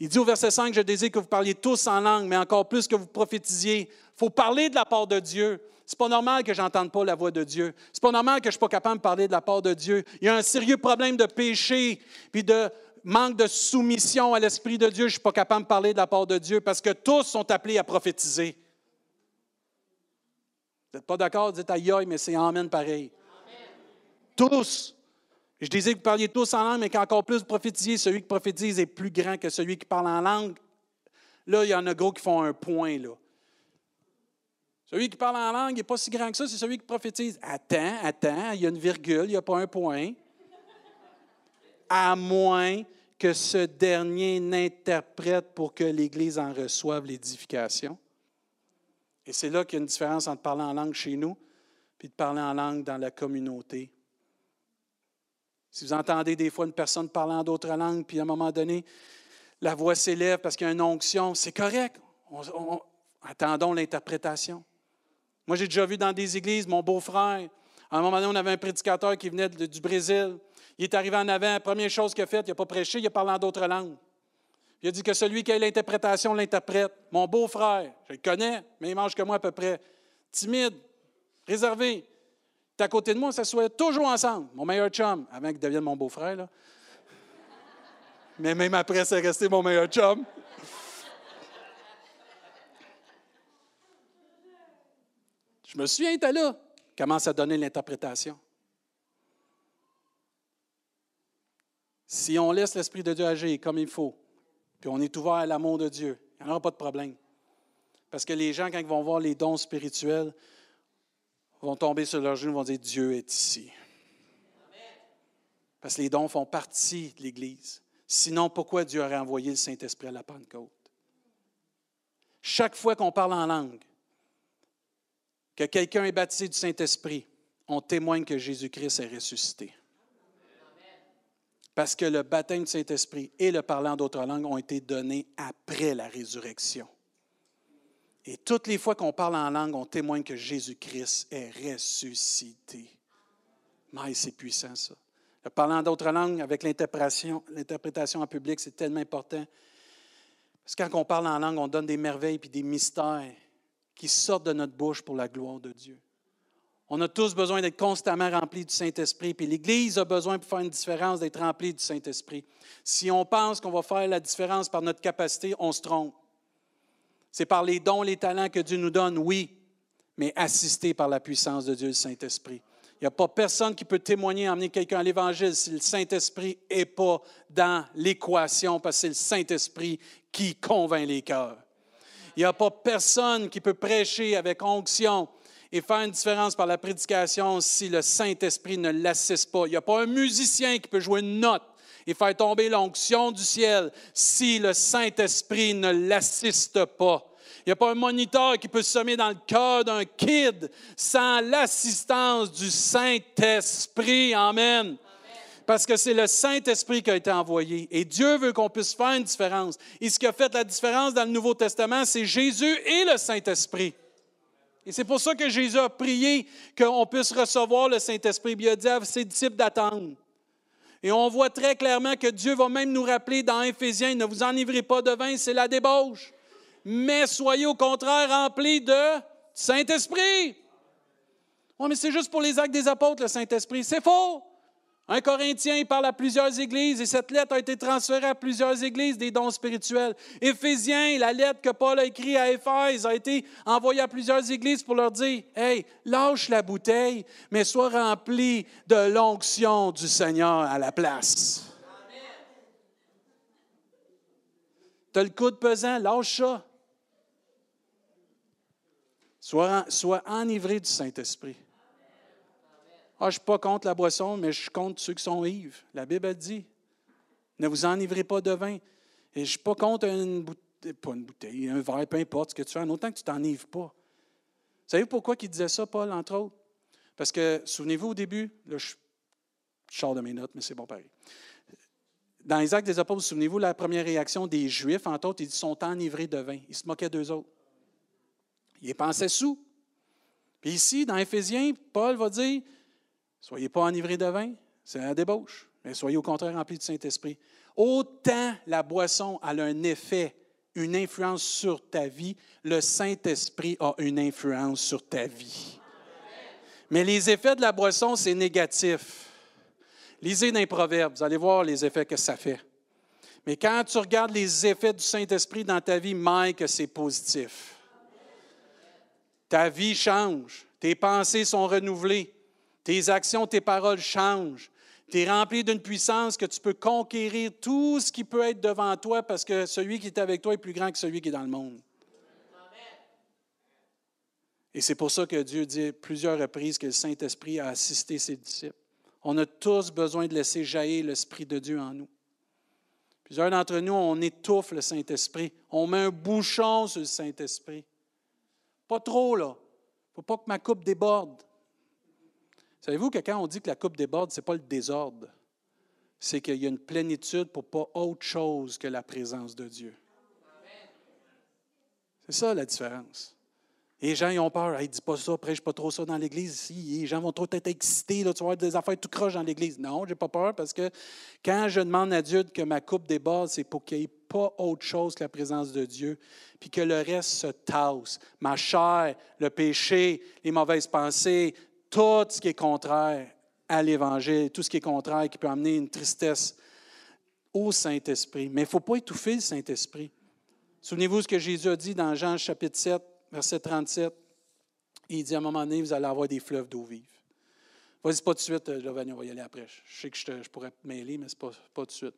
Il dit au verset 5, je désire que vous parliez tous en langue, mais encore plus que vous prophétisiez. Il faut parler de la part de Dieu. C'est pas normal que j'entende pas la voix de Dieu. C'est pas normal que je ne suis pas capable de parler de la part de Dieu. Il y a un sérieux problème de péché, puis de manque de soumission à l'Esprit de Dieu. Je ne suis pas capable de parler de la part de Dieu parce que tous sont appelés à prophétiser. Vous n'êtes pas d'accord? Dites aïe mais c'est Amen pareil. Tous. Je disais que vous parliez tous en langue, mais qu'encore plus prophétisiez. Celui qui prophétise est plus grand que celui qui parle en langue. Là, il y en a gros qui font un point. Là. Celui qui parle en langue n'est pas si grand que ça, c'est celui qui prophétise. Attends, attends, il y a une virgule, il n'y a pas un point. À moins que ce dernier n'interprète pour que l'Église en reçoive l'édification. Et c'est là qu'il y a une différence entre parler en langue chez nous et de parler en langue dans la communauté. Si vous entendez des fois une personne parlant d'autres langues, puis à un moment donné, la voix s'élève parce qu'il y a une onction, c'est correct. attendons l'interprétation. Moi, j'ai déjà vu dans des églises mon beau-frère. À un moment donné, on avait un prédicateur qui venait du Brésil. Il est arrivé en avant. Première chose qu'il a faite, il n'a pas prêché, il a parlé en d'autres langues. Il a dit que celui qui a l'interprétation l'interprète. Mon beau-frère, je le connais, mais il mange que moi à peu près. Timide, réservé. Tu à côté de moi, on s'assoit toujours ensemble. Mon meilleur chum, avant qu'il devienne mon beau-frère. Mais même après, c'est resté mon meilleur chum. Je me souviens, était là. Commence à donner l'interprétation. Si on laisse l'Esprit de Dieu agir comme il faut, puis on est ouvert à l'amour de Dieu, il n'y aura pas de problème. Parce que les gens, quand ils vont voir les dons spirituels, vont tomber sur leurs genoux vont dire Dieu est ici. Parce que les dons font partie de l'Église. Sinon, pourquoi Dieu aurait envoyé le Saint-Esprit à la Pentecôte? Chaque fois qu'on parle en langue, que quelqu'un est baptisé du Saint-Esprit, on témoigne que Jésus-Christ est ressuscité. Parce que le baptême du Saint-Esprit et le parlant d'autres langues ont été donnés après la résurrection. Et toutes les fois qu'on parle en langue, on témoigne que Jésus-Christ est ressuscité. Mais c'est puissant, ça. Le parlant d'autres langues avec l'interprétation, l'interprétation en public, c'est tellement important. Parce que quand on parle en langue, on donne des merveilles et des mystères qui sortent de notre bouche pour la gloire de Dieu. On a tous besoin d'être constamment remplis du Saint-Esprit, puis l'Église a besoin pour faire une différence d'être remplie du Saint-Esprit. Si on pense qu'on va faire la différence par notre capacité, on se trompe. C'est par les dons, les talents que Dieu nous donne, oui, mais assisté par la puissance de Dieu, le Saint-Esprit. Il n'y a pas personne qui peut témoigner, emmener quelqu'un à l'Évangile si le Saint-Esprit n'est pas dans l'équation, parce que c'est le Saint-Esprit qui convainc les cœurs. Il n'y a pas personne qui peut prêcher avec onction et faire une différence par la prédication si le Saint-Esprit ne l'assiste pas. Il n'y a pas un musicien qui peut jouer une note et faire tomber l'onction du ciel si le Saint-Esprit ne l'assiste pas. Il n'y a pas un moniteur qui peut se semer dans le cœur d'un kid sans l'assistance du Saint-Esprit. Amen. Parce que c'est le Saint-Esprit qui a été envoyé. Et Dieu veut qu'on puisse faire une différence. Et ce qui a fait la différence dans le Nouveau Testament, c'est Jésus et le Saint-Esprit. Et c'est pour ça que Jésus a prié qu'on puisse recevoir le Saint-Esprit. Il a dit à ses disciples d'attendre. Et on voit très clairement que Dieu va même nous rappeler dans Éphésiens, ne vous enivrez pas de vin, c'est la débauche. Mais soyez au contraire remplis de Saint-Esprit. Oui, mais c'est juste pour les actes des apôtres, le Saint-Esprit. C'est faux. Un Corinthien parle à plusieurs églises et cette lettre a été transférée à plusieurs églises des dons spirituels. Éphésiens, la lettre que Paul a écrite à Éphèse a été envoyée à plusieurs églises pour leur dire Hey, lâche la bouteille, mais sois rempli de l'onction du Seigneur à la place. Tu as le coude pesant, lâche ça. Sois, sois enivré du Saint-Esprit. Ah, je ne suis pas contre la boisson, mais je suis contre ceux qui sont ivres. La Bible a dit ne vous enivrez pas de vin. Et je ne suis pas contre une bouteille, pas une bouteille, un verre, peu importe ce que tu fais, autant que tu ne t'enivres pas. Vous savez pourquoi il disait ça, Paul, entre autres? Parce que, souvenez-vous au début, là, je, je sors de mes notes, mais c'est bon pareil. Dans les actes des apôtres, souvenez-vous, la première réaction des Juifs, entre autres, ils sont enivrés de vin. Ils se moquaient d'eux autres. Ils pensaient sous. Puis ici, dans Éphésiens, Paul va dire Soyez pas enivrés de vin, c'est la débauche, mais soyez au contraire remplis du Saint-Esprit. Autant la boisson a un effet, une influence sur ta vie, le Saint-Esprit a une influence sur ta vie. Mais les effets de la boisson, c'est négatif. Lisez dans les Proverbes, vous allez voir les effets que ça fait. Mais quand tu regardes les effets du Saint-Esprit dans ta vie, Mike, c'est positif. Ta vie change, tes pensées sont renouvelées, tes actions, tes paroles changent. Tu es rempli d'une puissance que tu peux conquérir tout ce qui peut être devant toi parce que celui qui est avec toi est plus grand que celui qui est dans le monde. Et c'est pour ça que Dieu dit plusieurs reprises que le Saint-Esprit a assisté ses disciples. On a tous besoin de laisser jaillir l'Esprit de Dieu en nous. Plusieurs d'entre nous, on étouffe le Saint-Esprit. On met un bouchon sur le Saint-Esprit. Pas trop, là. Il ne faut pas que ma coupe déborde. Savez-vous que quand on dit que la coupe déborde, ce n'est pas le désordre. C'est qu'il y a une plénitude pour pas autre chose que la présence de Dieu. C'est ça la différence. Les gens, ils ont peur. Hey, dis pas ça, prêche pas trop ça dans l'Église. Si, les gens vont trop être excités. Là, tu des affaires tout croches dans l'Église. Non, je n'ai pas peur parce que quand je demande à Dieu que ma coupe déborde, c'est pour qu'il n'y ait pas autre chose que la présence de Dieu, puis que le reste se tasse. Ma chair, le péché, les mauvaises pensées, tout ce qui est contraire à l'Évangile, tout ce qui est contraire, qui peut amener une tristesse au Saint-Esprit. Mais il ne faut pas étouffer le Saint-Esprit. Souvenez-vous ce que Jésus a dit dans Jean chapitre 7, verset 37. Il dit à un moment donné, vous allez avoir des fleuves d'eau vive. Vas-y, pas tout de suite, Giovanni, on va y aller après. Je sais que je, pourrais te mêler, mais ce n'est pas, pas tout de suite.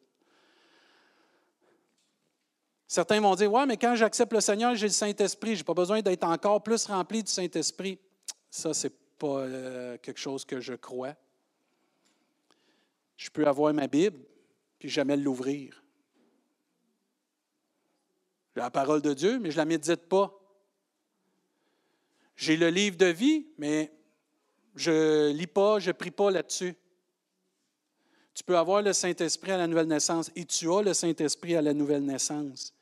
Certains vont dire, ouais, mais quand j'accepte le Seigneur, j'ai le Saint-Esprit, je n'ai pas besoin d'être encore plus rempli du Saint-Esprit. Ça, c'est pas euh, quelque chose que je crois. Je peux avoir ma Bible, puis jamais l'ouvrir. J'ai la parole de Dieu, mais je ne la médite pas. J'ai le livre de vie, mais je ne lis pas, je ne prie pas là-dessus. Tu peux avoir le Saint-Esprit à la nouvelle naissance et tu as le Saint-Esprit à la nouvelle naissance,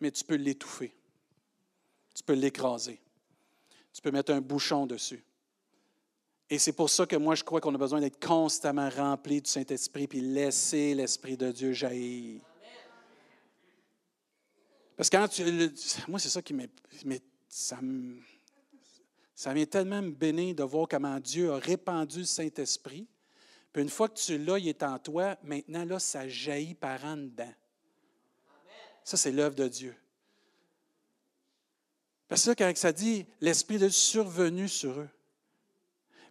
mais tu peux l'étouffer. Tu peux l'écraser. Tu peux mettre un bouchon dessus. Et c'est pour ça que moi, je crois qu'on a besoin d'être constamment rempli du Saint-Esprit puis laisser l'Esprit de Dieu jaillir. Parce que quand tu, moi, c'est ça qui m'est. Ça, ça vient tellement me bénir de voir comment Dieu a répandu le Saint-Esprit. Puis une fois que tu l'as, il est en toi, maintenant, là, ça jaillit par en dedans. Ça, c'est l'œuvre de Dieu. Parce que quand ça dit l'Esprit de survenu sur eux,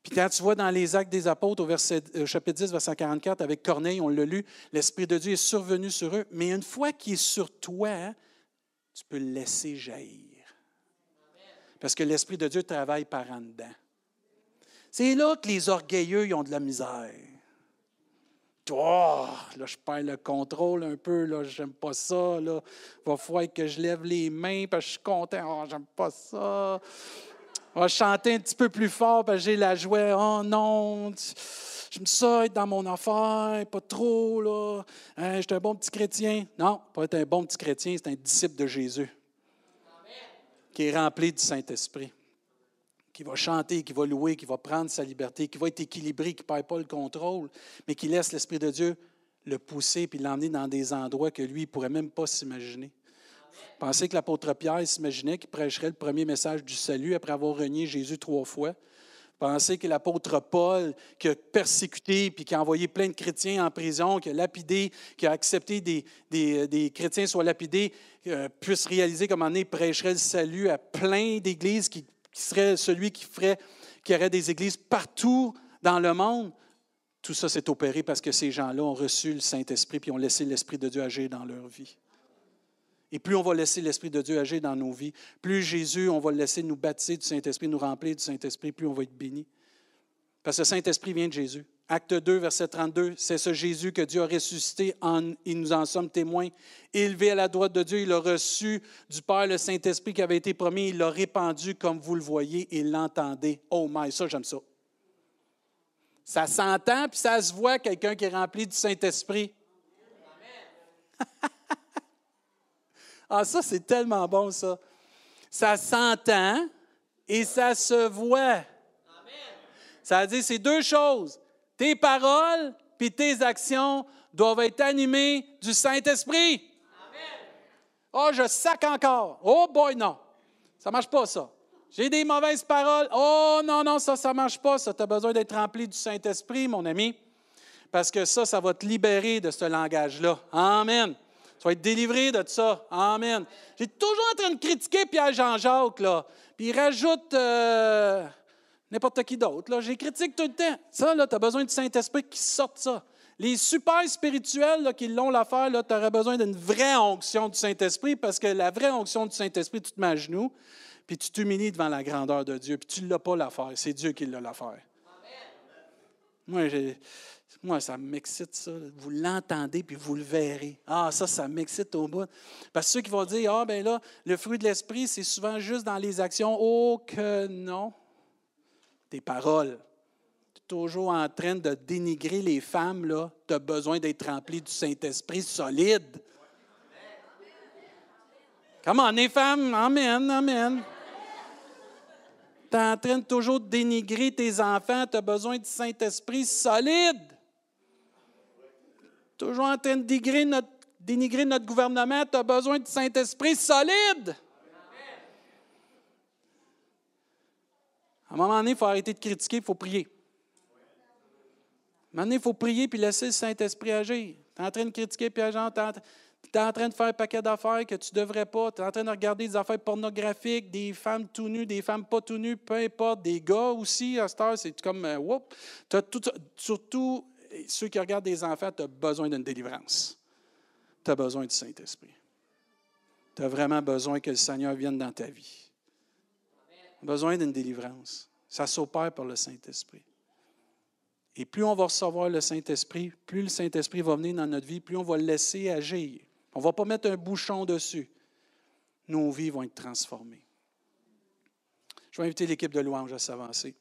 puis quand tu vois dans les Actes des Apôtres, au verset, euh, chapitre 10, verset 44, avec Corneille, on l'a lu, l'Esprit de Dieu est survenu sur eux. Mais une fois qu'il est sur toi, tu peux le laisser jaillir. Parce que l'Esprit de Dieu travaille par en dedans. C'est là que les orgueilleux ils ont de la misère. oh, là, je perds le contrôle un peu, là, j'aime pas ça, là. Va falloir que je lève les mains parce que je suis content, oh, j'aime pas ça. On va chanter un petit peu plus fort parce que j'ai la joie, oh non, j'aime ça être dans mon affaire, pas trop, là. Hein, je suis un bon petit chrétien. Non, pas être un bon petit chrétien, c'est un disciple de Jésus qui est rempli du Saint-Esprit qui va chanter, qui va louer, qui va prendre sa liberté, qui va être équilibré, qui ne perd pas le contrôle, mais qui laisse l'Esprit de Dieu le pousser puis l'emmener dans des endroits que lui ne pourrait même pas s'imaginer. Pensez que l'apôtre Pierre s'imaginait qu'il prêcherait le premier message du salut après avoir renié Jésus trois fois. Pensez que l'apôtre Paul, qui a persécuté puis qui a envoyé plein de chrétiens en prison, qui a lapidé, qui a accepté des, des, chrétiens soient lapidés, euh, puisse réaliser comment il prêcherait le salut à plein d'églises qui qui serait celui qui ferait, qui aurait des églises partout dans le monde. Tout ça s'est opéré parce que ces gens-là ont reçu le Saint-Esprit puis ont laissé l'Esprit de Dieu agir dans leur vie. Et plus on va laisser l'Esprit de Dieu agir dans nos vies, plus Jésus, on va le laisser nous baptiser du Saint-Esprit, nous remplir du Saint-Esprit, plus on va être béni. Parce que le Saint-Esprit vient de Jésus. Acte 2, verset 32, c'est ce Jésus que Dieu a ressuscité, en, et nous en sommes témoins. Élevé à la droite de Dieu, il a reçu du Père le Saint-Esprit qui avait été promis, il l'a répandu comme vous le voyez et l'entendez. Oh my, ça j'aime ça. Ça s'entend, puis ça se voit, quelqu'un qui est rempli du Saint-Esprit. Ah, ça, c'est tellement bon, ça. Ça s'entend et ça se voit. Ça veut dire, c'est deux choses. Tes paroles puis tes actions doivent être animées du Saint-Esprit. Oh, je sac encore. Oh boy, non. Ça ne marche pas, ça. J'ai des mauvaises paroles. Oh non, non, ça, ça ne marche pas. Ça, tu as besoin d'être rempli du Saint-Esprit, mon ami. Parce que ça, ça va te libérer de ce langage-là. Amen. Tu vas être délivré de ça. Amen. J'ai toujours en train de critiquer Pierre Jean-Jacques, là. Puis il rajoute. Euh, n'importe qui d'autre. Là. J'ai critique tout le temps. Ça, là, tu as besoin du Saint-Esprit qui sorte ça. Les super spirituels là, qui l'ont l'affaire, tu aurais besoin d'une vraie onction du Saint-Esprit parce que la vraie onction du Saint-Esprit, tu te mets à genoux, puis tu t'humilies devant la grandeur de Dieu, puis tu ne l'as pas l'affaire. C'est Dieu qui l'a l'affaire. Moi, moi, ça m'excite, ça. Vous l'entendez, puis vous le verrez. Ah, ça, ça m'excite au bout. Parce que ceux qui vont dire, ah, ben là, le fruit de l'esprit, c'est souvent juste dans les actions. Oh, que non tes paroles. Tu es toujours en train de dénigrer les femmes, là. Tu as besoin d'être rempli du Saint-Esprit solide. Comment les femmes? Amen, amen. Tu es en train de toujours dénigrer tes enfants, tu as besoin du Saint-Esprit solide. Toujours en train de dénigrer notre, gouvernement, tu as besoin du Saint-Esprit solide. À un moment donné, il faut arrêter de critiquer, il faut prier. À un moment donné, il faut prier puis laisser le Saint-Esprit agir. Tu es en train de critiquer puis agir, tu es en train de faire un paquet d'affaires que tu ne devrais pas. Tu es en train de regarder des affaires pornographiques, des femmes tout nues, des femmes pas tout nues, peu importe, des gars aussi. À cette heure, c'est comme, euh, whoop. surtout, ceux qui regardent des enfants, tu as besoin d'une délivrance. Tu as besoin du Saint-Esprit. Tu as vraiment besoin que le Seigneur vienne dans ta vie besoin d'une délivrance. Ça s'opère par le Saint-Esprit. Et plus on va recevoir le Saint-Esprit, plus le Saint-Esprit va venir dans notre vie, plus on va le laisser agir. On ne va pas mettre un bouchon dessus. Nos vies vont être transformées. Je vais inviter l'équipe de louange à s'avancer.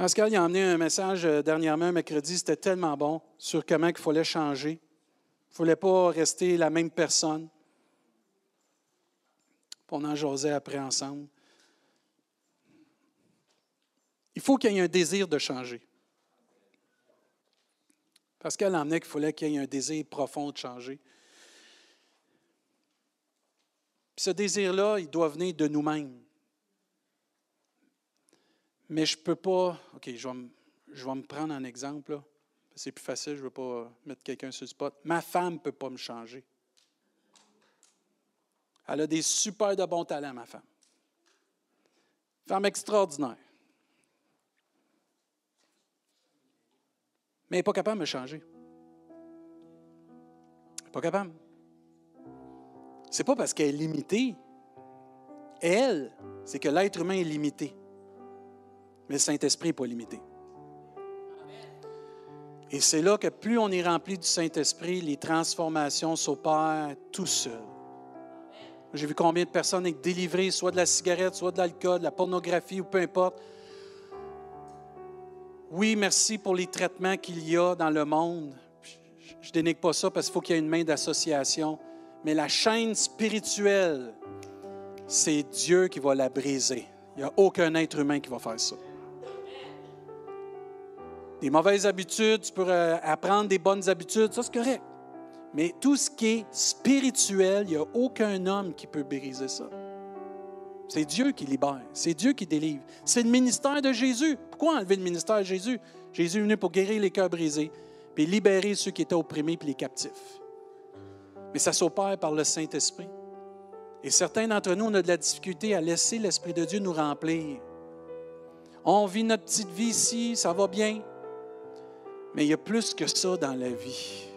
Pascal il a emmené un message euh, dernièrement, mercredi, c'était tellement bon sur comment il fallait changer. Il ne fallait pas rester la même personne. On en jasait après ensemble. Il faut qu'il y ait un désir de changer. Qu'elle emmenait qu'il fallait qu'il y ait un désir profond de changer. ce désir-là, il doit venir de nous-mêmes. Mais je ne peux pas. OK, je vais, me, je vais me prendre un exemple. C'est plus facile, je ne veux pas mettre quelqu'un sur le spot. Ma femme ne peut pas me changer. Elle a des super de bons talents, ma femme. Femme extraordinaire. Mais elle n'est pas capable de me changer. Elle n'est pas capable. C'est pas parce qu'elle est limitée. Elle, c'est que l'être humain est limité. Mais le Saint-Esprit n'est pas limité. Et c'est là que plus on est rempli du Saint-Esprit, les transformations s'opèrent tout seul. J'ai vu combien de personnes être délivrées, soit de la cigarette, soit de l'alcool, de la pornographie ou peu importe. Oui, merci pour les traitements qu'il y a dans le monde. Je ne dénigre pas ça parce qu'il faut qu'il y ait une main d'association. Mais la chaîne spirituelle, c'est Dieu qui va la briser. Il n'y a aucun être humain qui va faire ça. Des mauvaises habitudes, tu peux euh, apprendre des bonnes habitudes, ça c'est correct. Mais tout ce qui est spirituel, il n'y a aucun homme qui peut briser ça. C'est Dieu qui libère, c'est Dieu qui délivre. C'est le ministère de Jésus. Pourquoi enlever le ministère de Jésus? Jésus est venu pour guérir les cœurs brisés, puis libérer ceux qui étaient opprimés, puis les captifs. Mais ça s'opère par le Saint-Esprit. Et certains d'entre nous, on a de la difficulté à laisser l'Esprit de Dieu nous remplir. On vit notre petite vie ici, ça va bien. Mais il y a plus que ça dans la vie.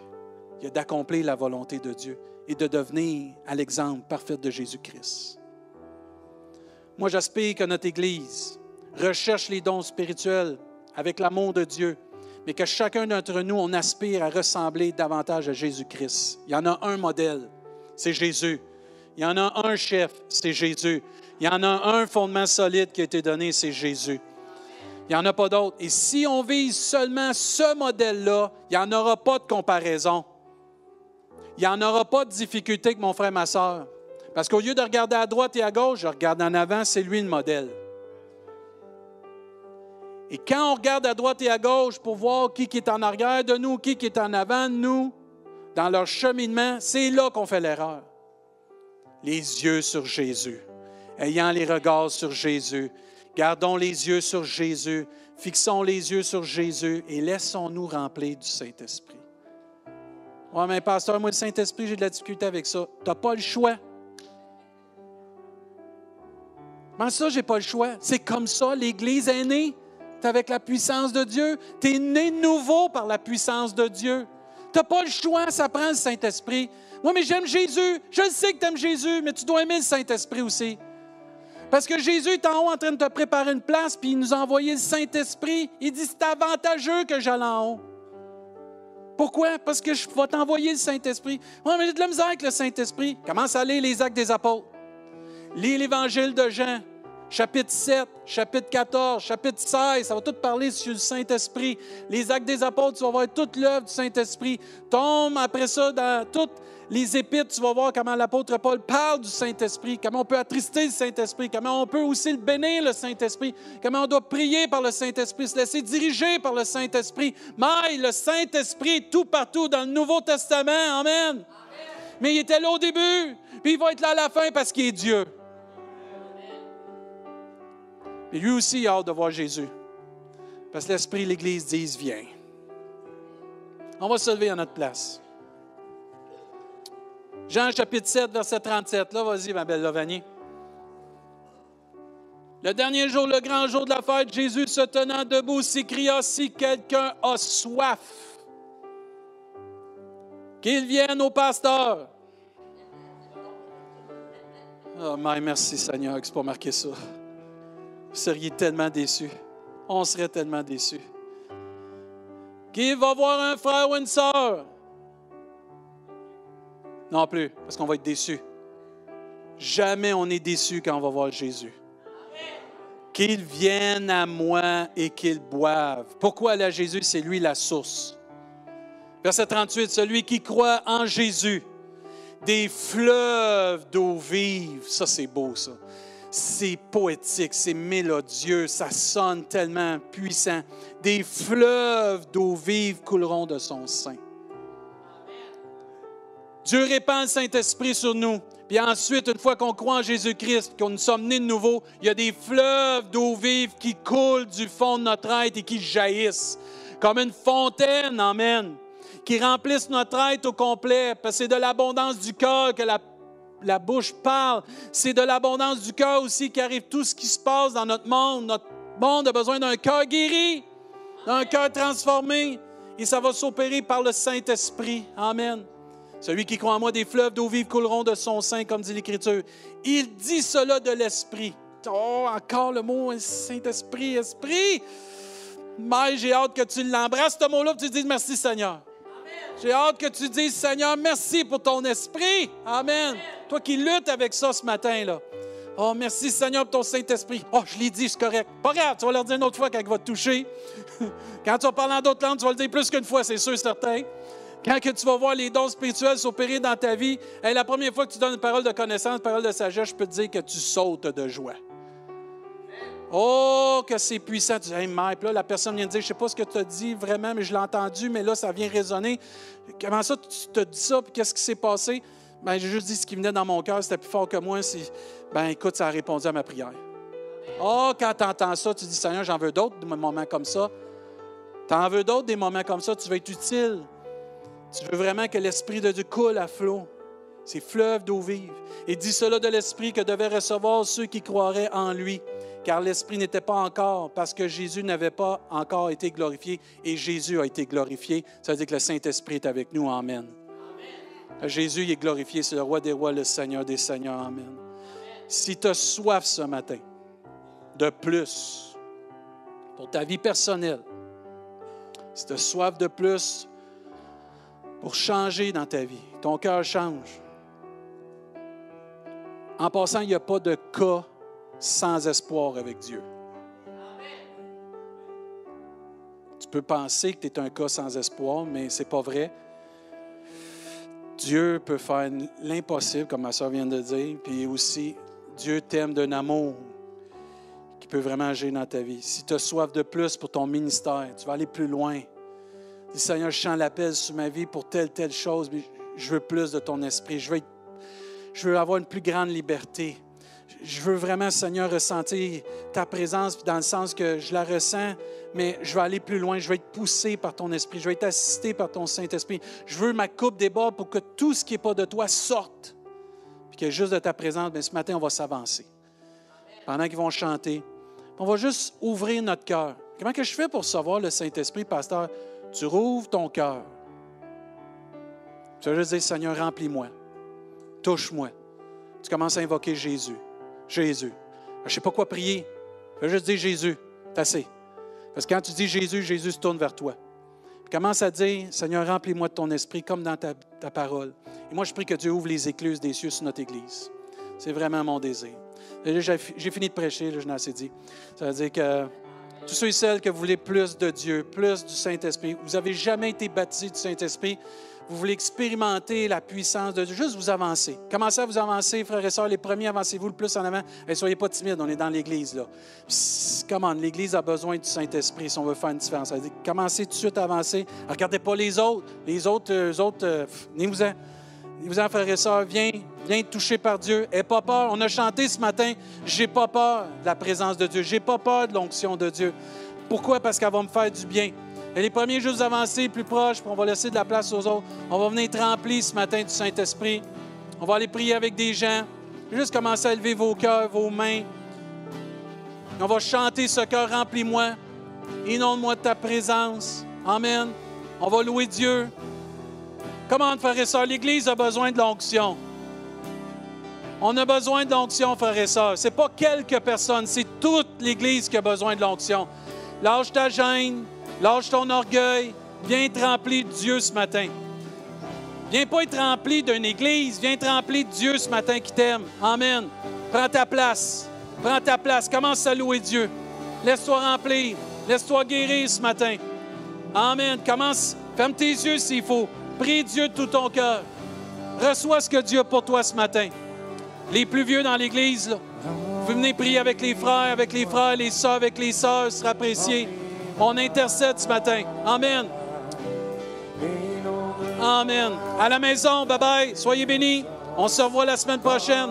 Il y a d'accomplir la volonté de Dieu et de devenir à l'exemple parfait de Jésus-Christ. Moi, j'aspire que notre Église recherche les dons spirituels avec l'amour de Dieu, mais que chacun d'entre nous, on aspire à ressembler davantage à Jésus-Christ. Il y en a un modèle, c'est Jésus. Il y en a un chef, c'est Jésus. Il y en a un fondement solide qui a été donné, c'est Jésus. Il n'y en a pas d'autre. Et si on vise seulement ce modèle-là, il n'y en aura pas de comparaison. Il n'y en aura pas de difficulté avec mon frère, ma soeur. Parce qu'au lieu de regarder à droite et à gauche, je regarde en avant, c'est lui le modèle. Et quand on regarde à droite et à gauche pour voir qui est en arrière de nous, qui est en avant de nous, dans leur cheminement, c'est là qu'on fait l'erreur les yeux sur Jésus, ayant les regards sur Jésus. Gardons les yeux sur Jésus, fixons les yeux sur Jésus et laissons-nous remplir du Saint-Esprit. Oui, mais pasteur, moi, le Saint-Esprit, j'ai de la difficulté avec ça. Tu n'as pas le choix. Comment ça, j'ai pas le choix? C'est comme ça, l'Église est née. Tu avec la puissance de Dieu. Tu es né nouveau par la puissance de Dieu. Tu n'as pas le choix, ça prend le Saint-Esprit. Oui, mais j'aime Jésus. Je sais que tu aimes Jésus, mais tu dois aimer le Saint-Esprit aussi. Parce que Jésus est en haut en train de te préparer une place, puis il nous a envoyé le Saint-Esprit. Il dit c'est avantageux que j'aille en haut. Pourquoi? Parce que je vais t'envoyer le Saint-Esprit. Mais j'ai de la misère avec le Saint-Esprit. Commence à lire les actes des apôtres. Lis l'évangile de Jean, chapitre 7, chapitre 14, chapitre 16. Ça va tout parler sur le Saint-Esprit. Les actes des apôtres, tu vas voir toute l'œuvre du Saint-Esprit. Tombe après ça dans toute les épîtres, tu vas voir comment l'apôtre Paul parle du Saint-Esprit, comment on peut attrister le Saint-Esprit, comment on peut aussi le bénir, le Saint-Esprit, comment on doit prier par le Saint-Esprit, se laisser diriger par le Saint-Esprit. Mais le Saint-Esprit tout partout dans le Nouveau Testament. Amen. Mais il était là au début, puis il va être là à la fin parce qu'il est Dieu. Et lui aussi, il a hâte de voir Jésus. Parce que l'Esprit l'Église disent Viens. On va se lever à notre place. Jean chapitre 7, verset 37. Là, vas-y, ma belle Lovanie. Le dernier jour, le grand jour de la fête, Jésus se tenant debout s'écria Si quelqu'un a soif, qu'il vienne au pasteur. Oh, my, merci Seigneur que ce pas marqué ça. Vous seriez tellement déçus. On serait tellement déçus. Qui va voir un frère ou une sœur? Non plus, parce qu'on va être déçu. Jamais on est déçu quand on va voir Jésus. Qu'il vienne à moi et qu'il boive. Pourquoi aller à Jésus? C'est lui la source. Verset 38, celui qui croit en Jésus, des fleuves d'eau vive. Ça, c'est beau, ça. C'est poétique, c'est mélodieux, ça sonne tellement puissant. Des fleuves d'eau vive couleront de son sein. Dieu répand le Saint-Esprit sur nous. Puis ensuite, une fois qu'on croit en Jésus-Christ, qu'on nous sommes nés de nouveau, il y a des fleuves d'eau vive qui coulent du fond de notre être et qui jaillissent. Comme une fontaine, Amen, qui remplissent notre être au complet. Parce que c'est de l'abondance du cœur que la, la bouche parle. C'est de l'abondance du cœur aussi qui arrive tout ce qui se passe dans notre monde. Notre monde a besoin d'un cœur guéri, d'un cœur transformé. Et ça va s'opérer par le Saint-Esprit. Amen. Celui qui croit en moi, des fleuves d'eau vive couleront de son sein, comme dit l'Écriture. Il dit cela de l'Esprit. Oh, encore le mot Saint-Esprit, Esprit. Mais j'ai hâte que tu l'embrasses, ce mot-là, que tu dises merci Seigneur. J'ai hâte que tu dises Seigneur, merci pour ton esprit. Amen. Toi qui luttes avec ça ce matin, là. Oh, merci Seigneur pour ton Saint-Esprit. Oh, je l'ai dit, c'est correct. Pas grave, tu vas leur dire une autre fois quand il va te toucher. [LAUGHS] quand tu vas parler en d'autres langues, tu vas le dire plus qu'une fois, c'est sûr, certain. Quand tu vas voir les dons spirituels s'opérer dans ta vie, la première fois que tu donnes une parole de connaissance, une parole de sagesse, je peux te dire que tu sautes de joie. Oh, que c'est puissant. Tu dis, hey, là, la personne vient de dire, je ne sais pas ce que tu as dit vraiment, mais je l'ai entendu, mais là, ça vient résonner. Comment ça, tu te dis ça, puis qu'est-ce qui s'est passé? Ben, j'ai juste dit ce qui venait dans mon cœur, c'était plus fort que moi. Ben, écoute, ça a répondu à ma prière. Oh, quand tu entends ça, tu dis, Seigneur, j'en veux d'autres, des moments comme ça. Tu en veux d'autres, des moments comme ça, tu veux être utile. Tu veux vraiment que l'Esprit de Dieu coule à flot. C'est fleuve d'eau vive. Et dis cela de l'Esprit que devaient recevoir ceux qui croiraient en lui, car l'Esprit n'était pas encore, parce que Jésus n'avait pas encore été glorifié, et Jésus a été glorifié. Ça veut dire que le Saint-Esprit est avec nous. Amen. Jésus est glorifié, c'est le roi des rois, le Seigneur des seigneurs. Amen. Si tu as soif ce matin de plus pour ta vie personnelle, si tu as soif de plus pour changer dans ta vie, ton cœur change. En passant, il n'y a pas de cas sans espoir avec Dieu. Tu peux penser que tu es un cas sans espoir, mais ce n'est pas vrai. Dieu peut faire l'impossible, comme ma soeur vient de dire, puis aussi, Dieu t'aime d'un amour qui peut vraiment agir dans ta vie. Si tu as soif de plus pour ton ministère, tu vas aller plus loin. Seigneur, je sens l'appel sur ma vie pour telle, telle chose, mais je veux plus de ton esprit. Je veux, je veux avoir une plus grande liberté. Je veux vraiment, Seigneur, ressentir ta présence dans le sens que je la ressens, mais je veux aller plus loin. Je veux être poussé par ton esprit. Je veux être assisté par ton Saint-Esprit. Je veux ma coupe déborde pour que tout ce qui n'est pas de toi sorte. Puis que juste de ta présence, mais ce matin, on va s'avancer. Pendant qu'ils vont chanter, on va juste ouvrir notre cœur. Comment que je fais pour savoir le Saint-Esprit, pasteur? Tu rouvres ton cœur. Tu vas juste dire, Seigneur, remplis-moi. Touche-moi. Tu commences à invoquer Jésus. Jésus. Je ne sais pas quoi prier. Je vais juste dire Jésus. C'est assez. Parce que quand tu dis Jésus, Jésus se tourne vers toi. commence à dire, Seigneur, remplis-moi de ton esprit comme dans ta, parole. Et moi, je prie que Dieu ouvre les écluses des cieux sur notre Église. C'est vraiment mon désir. J'ai fini de prêcher, je n'ai assez dit. Ça veut dire que tous ceux et celles que vous voulez plus de Dieu, plus du Saint-Esprit, vous n'avez jamais été baptisé du Saint-Esprit, vous voulez expérimenter la puissance de Dieu, juste vous avancer. Commencez à vous avancer, frères et sœurs, les premiers, avancez-vous le plus en avant. Et soyez pas timides, on est dans l'Église. Là. Comment? L'Église a besoin du Saint-Esprit si on veut faire une différence. commencez tout de suite à avancer. Regardez pas les autres. Les autres, eux autres, euh, venez-vous-en. Venez-vous-en, frères et viens, viens être touché par Dieu. N'aie pas peur. On a chanté ce matin, j'ai pas peur de la présence de Dieu. J'ai pas peur de l'onction de Dieu. Pourquoi? Parce qu'elle va me faire du bien. Et les premiers juste avancer plus proches, puis on va laisser de la place aux autres. On va venir être remplis ce matin du Saint-Esprit. On va aller prier avec des gens. Juste commencer à élever vos cœurs, vos mains. On va chanter ce cœur remplis-moi. Inonde-moi de ta présence. Amen. On va louer Dieu. Comment, frères et sœurs, l'Église a besoin de l'onction. On a besoin de l'onction, frères et sœurs. Ce n'est pas quelques personnes, c'est toute l'Église qui a besoin de l'onction. Lâche ta gêne, Lâche ton orgueil. Viens être rempli de Dieu ce matin. Viens pas être rempli d'une église. Viens être rempli de Dieu ce matin qui t'aime. Amen. Prends ta place. Prends ta place. Commence à louer Dieu. Laisse-toi remplir. Laisse-toi guérir ce matin. Amen. Commence. Ferme tes yeux s'il faut. Prie Dieu de tout ton cœur. Reçois ce que Dieu a pour toi ce matin. Les plus vieux dans l'Église, vous venez prier avec les frères, avec les frères, les sœurs, avec les sœurs, sera apprécié. On intercède ce matin. Amen. Amen. À la maison, bye bye. Soyez bénis. On se revoit la semaine prochaine.